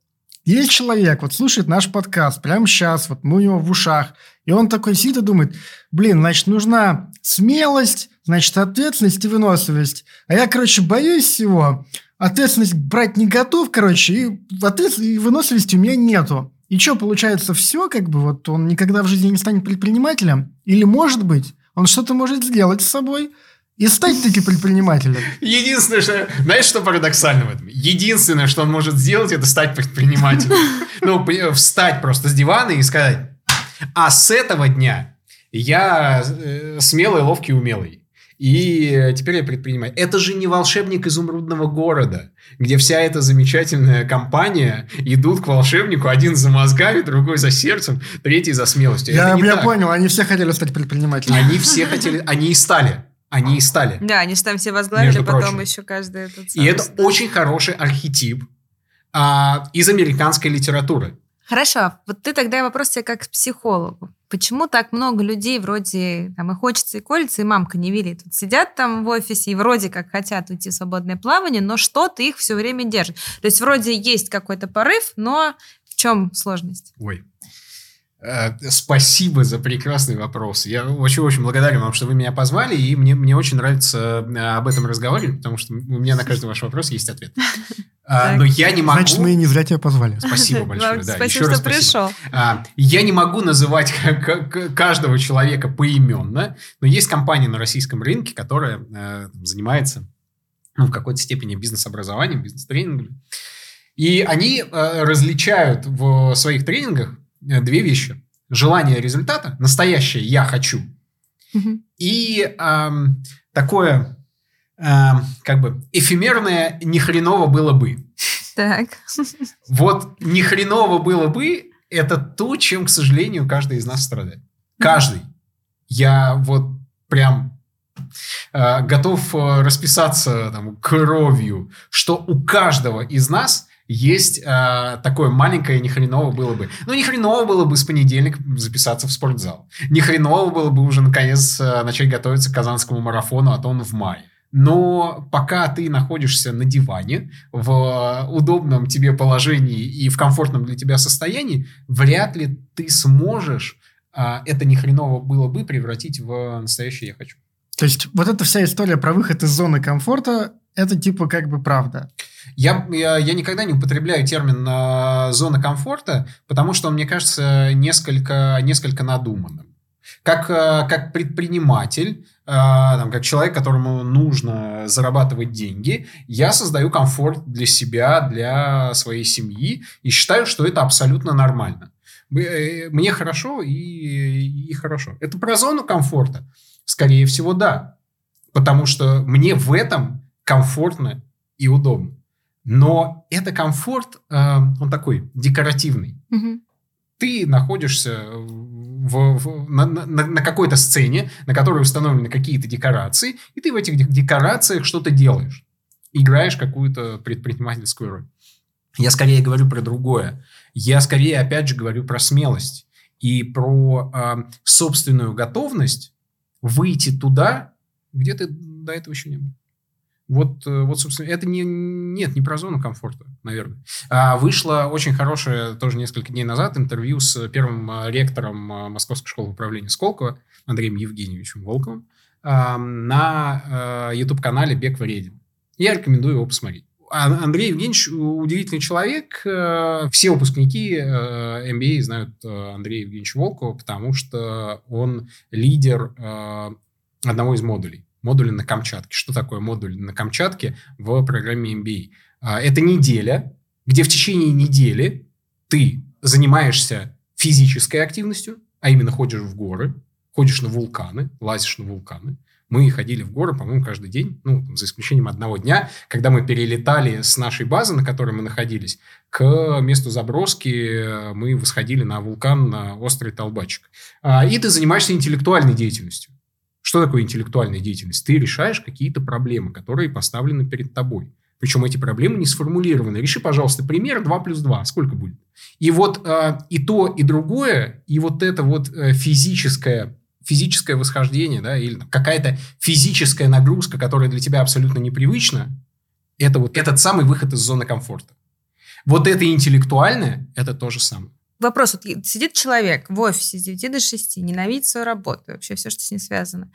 есть человек, вот слушает наш подкаст прямо сейчас, вот мы у него в ушах, и он такой сидит и думает, блин, значит, нужна смелость, значит, ответственность и выносливость. А я, короче, боюсь всего, ответственность брать не готов, короче, и, ответственности и выносливости у меня нету. И что, получается, все, как бы, вот он никогда в жизни не станет предпринимателем? Или, может быть, он что-то может сделать с собой и стать таки предпринимателем. Единственное, что... Знаешь, что парадоксально в этом? Единственное, что он может сделать, это стать предпринимателем. Ну, встать просто с дивана и сказать, а с этого дня я э, смелый, ловкий, умелый. И теперь я предпринимаю. Это же не волшебник изумрудного города, где вся эта замечательная компания идут к волшебнику, один за мозгами, другой за сердцем, третий за смелостью. Я, я понял, они все хотели стать предпринимателями. Они все хотели, они и стали. Они и стали. Да, они же там все возглавили, потом прочим. еще каждый этот И это очень хороший архетип а, из американской литературы. Хорошо, вот ты тогда вопрос тебе как к психологу. Почему так много людей вроде там и хочется, и колется, и мамка не велит? Вот сидят там в офисе и вроде как хотят уйти в свободное плавание, но что-то их все время держит. То есть вроде есть какой-то порыв, но в чем сложность? Ой, спасибо за прекрасный вопрос. Я очень-очень благодарен вам, что вы меня позвали, и мне, мне очень нравится э, об этом разговаривать, потому что у меня на каждый ваш вопрос есть ответ. А, но я не могу... Значит, мы не зря тебя позвали. Спасибо большое. Да, спасибо, что пришел. А, я не могу называть каждого человека поименно, но есть компания на российском рынке, которая э, занимается ну, в какой-то степени бизнес-образованием, бизнес-тренингами. И они различают в своих тренингах Э, две вещи. Желание результата, настоящее «я хочу», угу. и эм, такое эм, как бы эфемерное «ни хреново было бы». Так. Вот «ни хреново было бы» – это то, чем, к сожалению, каждый из нас страдает. Каждый. Я вот прям э, готов э, расписаться там, кровью, что у каждого из нас есть э, такое маленькое, ни хреново было бы. Ну, ни хреново было бы с понедельника записаться в спортзал. Ни хреново было бы уже, наконец, э, начать готовиться к Казанскому марафону, а то он в мае. Но пока ты находишься на диване, в удобном тебе положении и в комфортном для тебя состоянии, вряд ли ты сможешь а, это ни хреново было бы превратить в настоящее «я хочу». То есть вот эта вся история про выход из зоны комфорта, это типа как бы правда. Я, я, я никогда не употребляю термин э, зона комфорта, потому что он, мне кажется, несколько, несколько надуманным. Как, э, как предприниматель, э, там, как человек, которому нужно зарабатывать деньги, я создаю комфорт для себя, для своей семьи и считаю, что это абсолютно нормально. Э, мне хорошо и, и хорошо. Это про зону комфорта. Скорее всего, да. Потому что мне в этом комфортно и удобно. Но это комфорт, э, он такой декоративный. Угу. Ты находишься в, в, на, на, на какой-то сцене, на которой установлены какие-то декорации, и ты в этих декорациях что-то делаешь. Играешь какую-то предпринимательскую роль. Я скорее говорю про другое. Я скорее, опять же, говорю про смелость и про э, собственную готовность выйти туда, где ты до этого еще не был. Вот, э, вот, собственно, это не, нет, не про зону комфорта, наверное. А вышло очень хорошее, тоже несколько дней назад, интервью с первым э, ректором э, Московской школы управления Сколково, Андреем Евгеньевичем Волковым, на YouTube-канале «Бег вреден». Я рекомендую его посмотреть. А Андрей Евгеньевич удивительный человек. Все выпускники MBA знают Андрея Евгеньевича Волкова, потому что он лидер одного из модулей модули на Камчатке. Что такое модуль на Камчатке в программе MBA? А, это неделя, где в течение недели ты занимаешься физической активностью, а именно ходишь в горы, ходишь на вулканы, лазишь на вулканы. Мы ходили в горы, по-моему, каждый день, ну, за исключением одного дня, когда мы перелетали с нашей базы, на которой мы находились, к месту заброски, мы восходили на вулкан на острый Толбачик. А, и ты занимаешься интеллектуальной деятельностью. Что такое интеллектуальная деятельность? Ты решаешь какие-то проблемы, которые поставлены перед тобой. Причем эти проблемы не сформулированы. Реши, пожалуйста, пример 2 плюс 2. Сколько будет? И вот э, и то, и другое, и вот это вот э, физическое, физическое восхождение, да, или какая-то физическая нагрузка, которая для тебя абсолютно непривычна, это вот этот самый выход из зоны комфорта. Вот это интеллектуальное, это то же самое. Вопрос, вот сидит человек в офисе с 9 до 6, ненавидит свою работу, вообще все, что с ней связано,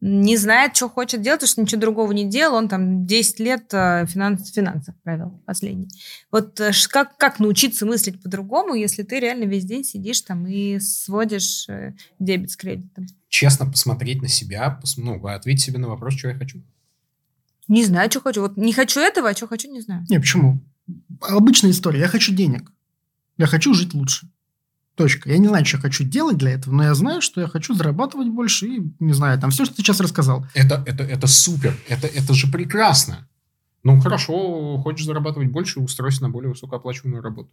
не знает, что хочет делать, потому что ничего другого не делал, он там 10 лет э, финанс, финансов провел последний. Вот э, как, как научиться мыслить по-другому, если ты реально весь день сидишь там и сводишь э, дебет с кредитом? Честно посмотреть на себя, ну, ответить себе на вопрос, что я хочу. Не знаю, что хочу. Вот не хочу этого, а что хочу, не знаю. Не, почему? Обычная история. Я хочу денег. Я хочу жить лучше. Точка. Я не знаю, что я хочу делать для этого, но я знаю, что я хочу зарабатывать больше и, не знаю, там все, что ты сейчас рассказал. Это, это, это супер. Это, это же прекрасно. Ну, хорошо, хочешь зарабатывать больше, устройся на более высокооплачиваемую работу.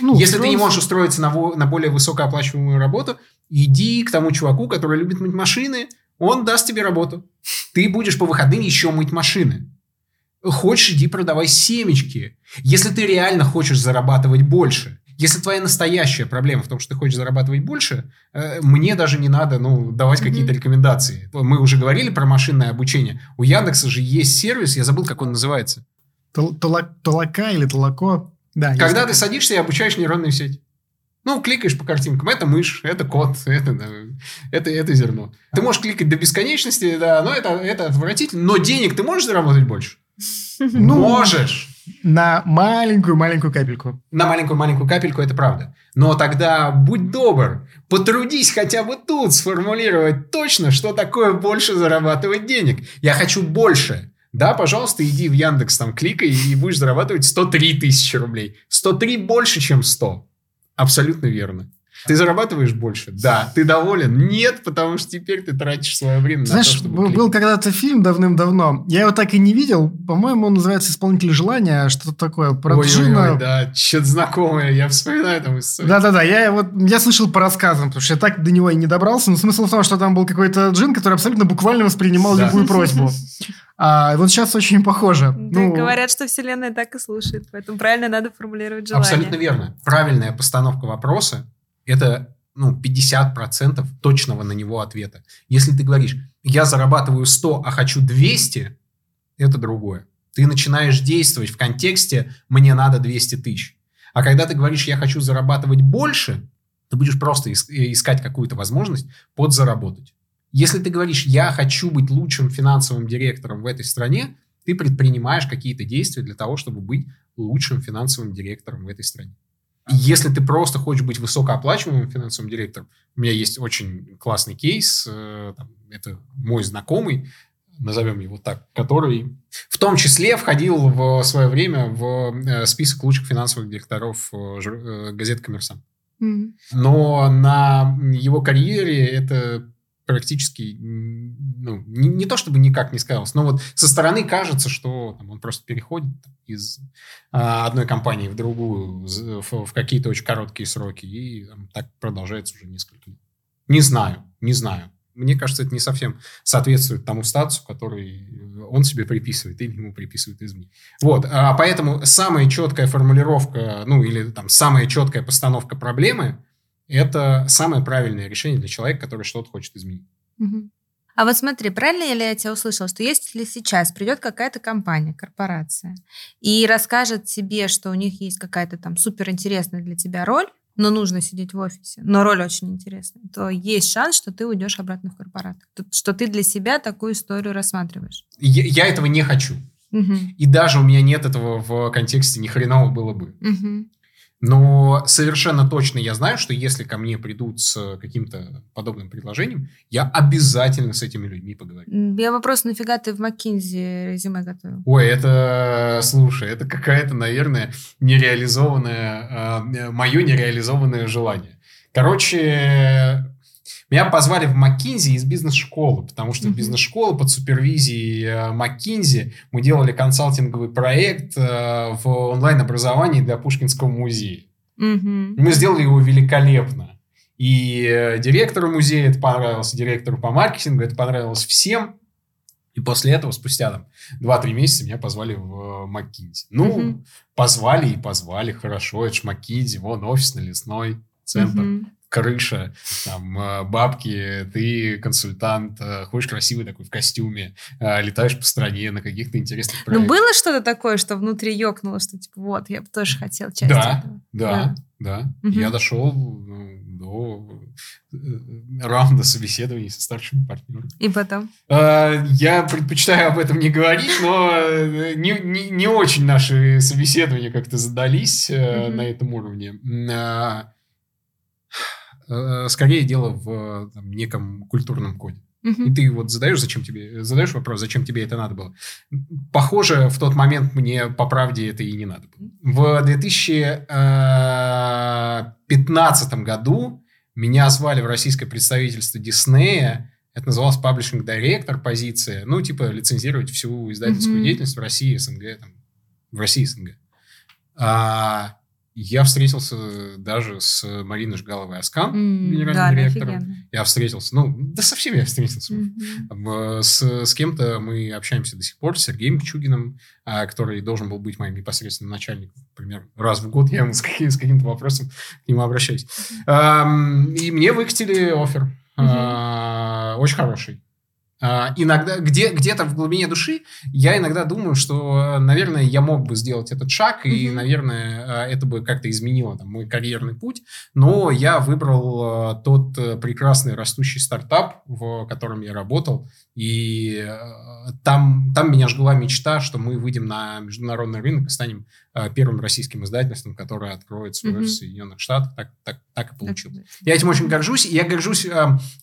Ну, Если ты не можешь устроиться на, на более высокооплачиваемую работу, иди к тому чуваку, который любит мыть машины, он даст тебе работу. Ты будешь по выходным еще мыть машины. Хочешь, иди продавай семечки. Если ты реально хочешь зарабатывать больше, если твоя настоящая проблема в том, что ты хочешь зарабатывать больше, э, мне даже не надо ну, давать mm-hmm. какие-то рекомендации. Мы уже говорили про машинное обучение. У Яндекса же есть сервис, я забыл, как он называется. Толока или толоко. Да, Когда ты садишься и обучаешь нейронную сеть. Ну, кликаешь по картинкам. Это мышь, это кот, это, это, это зерно. Ты можешь кликать до бесконечности, да, но это, это отвратительно. Но денег ты можешь заработать больше? Ну, Можешь. На маленькую-маленькую капельку. На маленькую-маленькую капельку, это правда. Но тогда будь добр, потрудись хотя бы тут сформулировать точно, что такое больше зарабатывать денег. Я хочу больше. Да, пожалуйста, иди в Яндекс, там кликай и будешь зарабатывать 103 тысячи рублей. 103 больше, чем 100. Абсолютно верно. Ты зарабатываешь больше? Да. Ты доволен? Нет, потому что теперь ты тратишь свое время Знаешь, на то, чтобы... Был, был когда-то фильм давным-давно. Я его так и не видел. По-моему, он называется «Исполнитель желания». Что-то такое. Про ой, Джина. Ой, ой, да. Что-то знакомое. Я вспоминаю там историю. Да-да-да. Я, вот, я слышал по рассказам, потому что я так до него и не добрался. Но смысл в том, что там был какой-то джин, который абсолютно буквально воспринимал да. любую просьбу. А вот сейчас очень похоже. Да, ну, говорят, что Вселенная так и слушает, поэтому правильно надо формулировать желание. Абсолютно верно. Правильная постановка вопроса – это ну, 50% точного на него ответа. Если ты говоришь, я зарабатываю 100, а хочу 200, это другое. Ты начинаешь действовать в контексте «мне надо 200 тысяч». А когда ты говоришь «я хочу зарабатывать больше», ты будешь просто искать какую-то возможность подзаработать. Если ты говоришь, я хочу быть лучшим финансовым директором в этой стране, ты предпринимаешь какие-то действия для того, чтобы быть лучшим финансовым директором в этой стране. Если ты просто хочешь быть высокооплачиваемым финансовым директором, у меня есть очень классный кейс, э, это мой знакомый, назовем его так, который в том числе входил в свое время в э, список лучших финансовых директоров э, газеты «Коммерсант». Mm-hmm. Но на его карьере это практически, ну, не, не то чтобы никак не сказалось, но вот со стороны кажется, что там, он просто переходит из а, одной компании в другую в, в какие-то очень короткие сроки, и там, так продолжается уже несколько лет. Не знаю, не знаю. Мне кажется, это не совсем соответствует тому статусу, который он себе приписывает или ему приписывают извне. Вот, а поэтому самая четкая формулировка, ну или там самая четкая постановка проблемы – это самое правильное решение для человека, который что-то хочет изменить. А вот смотри, правильно ли я тебя услышала, что если сейчас придет какая-то компания, корпорация, и расскажет тебе, что у них есть какая-то там суперинтересная для тебя роль, но нужно сидеть в офисе, но роль очень интересная, то есть шанс, что ты уйдешь обратно в корпорат, что ты для себя такую историю рассматриваешь. Я, я этого не хочу. Угу. И даже у меня нет этого в контексте ни хреново было бы. Угу. Но совершенно точно я знаю, что если ко мне придут с каким-то подобным предложением, я обязательно с этими людьми поговорю. Я вопрос, нафига ты в Маккинзи резюме готовил? Ой, это, слушай, это какая-то, наверное, нереализованное, э, мое нереализованное желание. Короче, меня позвали в Маккинзи из бизнес-школы, потому что mm-hmm. бизнес-школа под супервизией э, Маккинзи мы делали консалтинговый проект э, в онлайн-образовании для Пушкинского музея. Mm-hmm. Мы сделали его великолепно. И э, директору музея это понравилось, директору по маркетингу это понравилось всем. И после этого, спустя там 2-3 месяца, меня позвали в Маккинзи. Ну, mm-hmm. позвали и позвали, хорошо, это ж Маккинзи, вон офис на Лесной, центр. Mm-hmm крыша, там, э, бабки, ты консультант, э, ходишь красивый такой в костюме, э, летаешь по стране на каких-то интересных проектах. Ну, было что-то такое, что внутри ёкнуло, что типа, вот, я бы тоже хотел часть да, этого? Да, да, да. Угу. Я дошел ну, до раунда собеседований со старшими партнерами. И потом? Я предпочитаю об этом не говорить, но не, не, не очень наши собеседования как-то задались угу. на этом уровне. Э, скорее дело в там, неком культурном коде. Uh-huh. И ты вот задаешь, зачем тебе, задаешь вопрос, зачем тебе это надо было. Похоже, в тот момент мне по правде это и не надо было. В 2015 э, году меня звали в российское представительство Диснея. Это называлось паблишинг директор позиция. Ну, типа, лицензировать всю издательскую uh-huh. деятельность в России, СНГ. Там, в России, СНГ. А, я встретился даже с Мариной Жгаловой Аскан, mm, генеральным да, директором. Офигенно. Я встретился, ну, да со всеми я встретился. Mm-hmm. С, с кем-то мы общаемся до сих пор, с Сергеем Чугиным, а, который должен был быть моим непосредственным начальником. Например, раз в год я ему с, каким- с каким-то вопросом к нему обращаюсь. Mm-hmm. И мне выкатили офер. Mm-hmm. Очень хороший. Uh, иногда, где, где-то в глубине души я иногда думаю, что, наверное, я мог бы сделать этот шаг, mm-hmm. и, наверное, а, это бы как-то изменило там, мой карьерный путь, но я выбрал uh, тот uh, прекрасный растущий стартап, в котором я работал, и там, там меня жгла мечта, что мы выйдем на международный рынок и станем первым российским издательством, которое откроет свой mm-hmm. в Соединенных Штатах. Так, так, так и получилось. Я этим очень горжусь, и я горжусь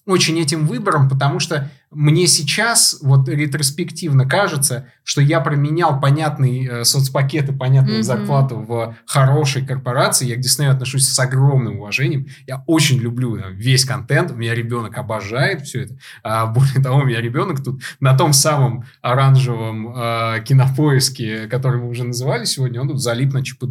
очень этим выбором, потому что мне сейчас вот ретроспективно кажется, что я променял понятный э, соцпакет и понятную mm-hmm. зарплату в хорошей корпорации. Я к Диснею отношусь с огромным уважением. Я очень люблю э, весь контент. У меня ребенок обожает все это. А, более того, у меня ребенок тут на том самом оранжевом э, кинопоиске, который мы уже называли сегодня, он тут залип на Чип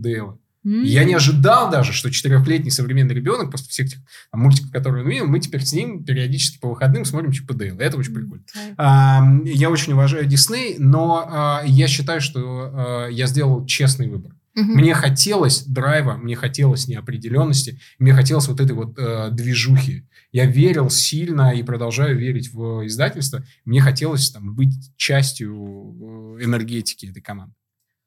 Mm-hmm. Я не ожидал даже, что четырехлетний современный ребенок, после всех там, мультиков, которые он видел, мы теперь с ним периодически по выходным смотрим Чип и Дейл. Это очень прикольно. Okay. А, я очень уважаю Дисней, но а, я считаю, что а, я сделал честный выбор. Mm-hmm. Мне хотелось драйва, мне хотелось неопределенности, мне хотелось вот этой вот э, движухи. Я верил сильно и продолжаю верить в издательство. Мне хотелось там быть частью э, энергетики этой команды.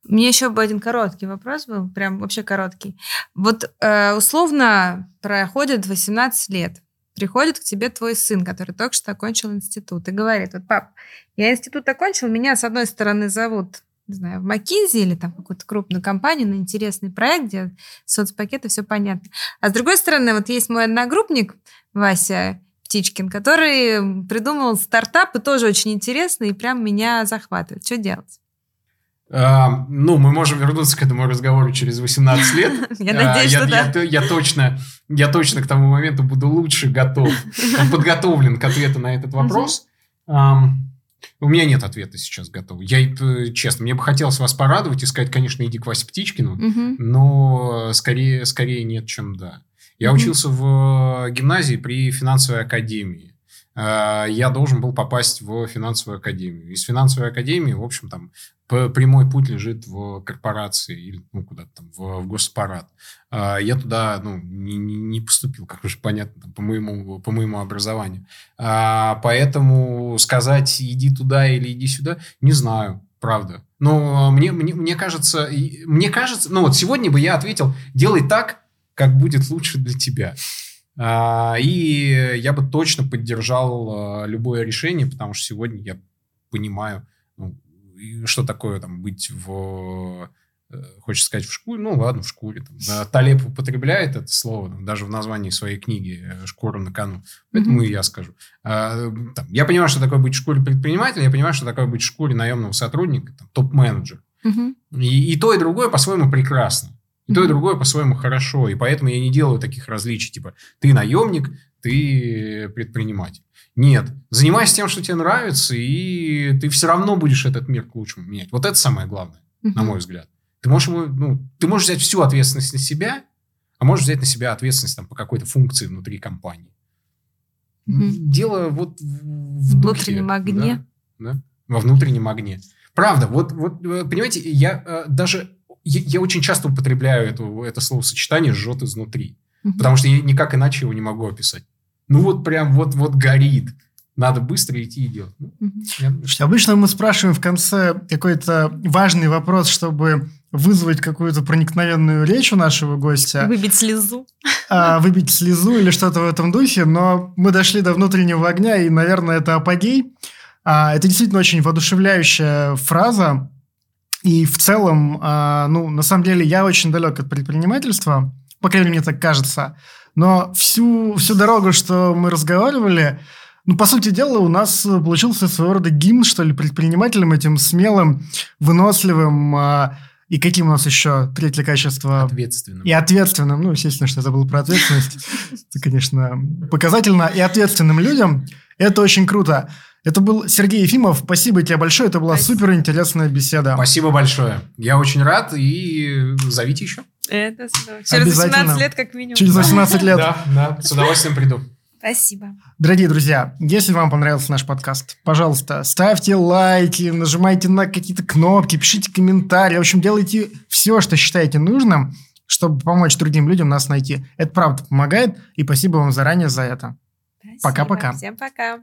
Мне еще бы один короткий вопрос был, прям вообще короткий. Вот э, условно проходит 18 лет, приходит к тебе твой сын, который только что окончил институт, и говорит, вот, пап, я институт окончил, меня с одной стороны зовут не знаю, в Макинзи или там какую-то крупную компанию на интересный проект, где соцпакеты, все понятно. А с другой стороны, вот есть мой одногруппник Вася Птичкин, который придумал стартап и тоже очень интересный, и прям меня захватывает. Что делать? А, ну, мы можем вернуться к этому разговору через 18 лет. Я надеюсь, а, что да. Я точно, я точно к тому моменту буду лучше готов, подготовлен к ответу на этот вопрос. У меня нет ответа сейчас готова. Я, э, честно, мне бы хотелось вас порадовать и сказать, конечно, иди к Васе Птичкину, но скорее, скорее нет, чем да. Я учился в гимназии при финансовой академии. А, я должен был попасть в финансовую академию. Из финансовой академии, в общем, там прямой путь лежит в корпорации или ну, куда-то там, в, в госпарад. А, я туда ну, не, не поступил, как уже понятно, там, по, моему, по моему образованию. А, поэтому сказать иди туда или иди сюда, не знаю, правда. Но мне, мне, мне кажется, мне кажется, ну вот сегодня бы я ответил, делай так, как будет лучше для тебя. А, и я бы точно поддержал а, любое решение, потому что сегодня я понимаю, ну, что такое там быть в э, хочется сказать в шкуре, ну ладно, в шкуре. Там, да, Талеб употребляет это слово, там, даже в названии своей книги э, «Шкура на кону». Поэтому mm-hmm. и я скажу. А, там, я понимаю, что такое быть в шкуре предпринимателя, я понимаю, что такое быть в шкуре наемного сотрудника, там, топ-менеджера. Mm-hmm. И, и то, и другое по-своему прекрасно. И то, и другое по-своему хорошо. И поэтому я не делаю таких различий, типа, ты наемник, ты предприниматель. Нет. Занимайся тем, что тебе нравится, и ты все равно будешь этот мир к лучшему менять. Вот это самое главное, на мой взгляд. Ты можешь, ему, ну, ты можешь взять всю ответственность на себя, а можешь взять на себя ответственность там, по какой-то функции внутри компании. Дело вот в, в внутреннем огне. Да, да, во внутреннем огне. Правда, вот, вот понимаете, я э, даже я, я очень часто употребляю это, это словосочетание «жжет изнутри», угу. потому что я никак иначе его не могу описать. Ну вот прям вот, вот горит. Надо быстро идти и делать. Ну, я... Обычно мы спрашиваем в конце какой-то важный вопрос, чтобы вызвать какую-то проникновенную речь у нашего гостя. Выбить слезу. А, выбить слезу или что-то в этом духе, но мы дошли до внутреннего огня, и, наверное, это апогей. А, это действительно очень воодушевляющая фраза, и в целом, а, ну, на самом деле, я очень далек от предпринимательства, по крайней мере, мне так кажется. Но всю, всю дорогу, что мы разговаривали, ну, по сути дела, у нас получился своего рода гимн, что ли, предпринимателям этим смелым, выносливым, а, и каким у нас еще третье качество? Ответственным. И ответственным. Ну, естественно, что я забыл про ответственность. Это, конечно, показательно. И ответственным людям. Это очень круто. Это был Сергей Ефимов. Спасибо тебе большое. Это была супер интересная беседа. Спасибо большое. Я очень рад. И зовите еще. Это Через 18 лет как минимум. Через 18 лет. Да, да. С удовольствием приду. Спасибо. Дорогие друзья, если вам понравился наш подкаст, пожалуйста, ставьте лайки, нажимайте на какие-то кнопки, пишите комментарии. В общем, делайте все, что считаете нужным, чтобы помочь другим людям нас найти. Это правда помогает, и спасибо вам заранее за это. Пока-пока. Всем пока.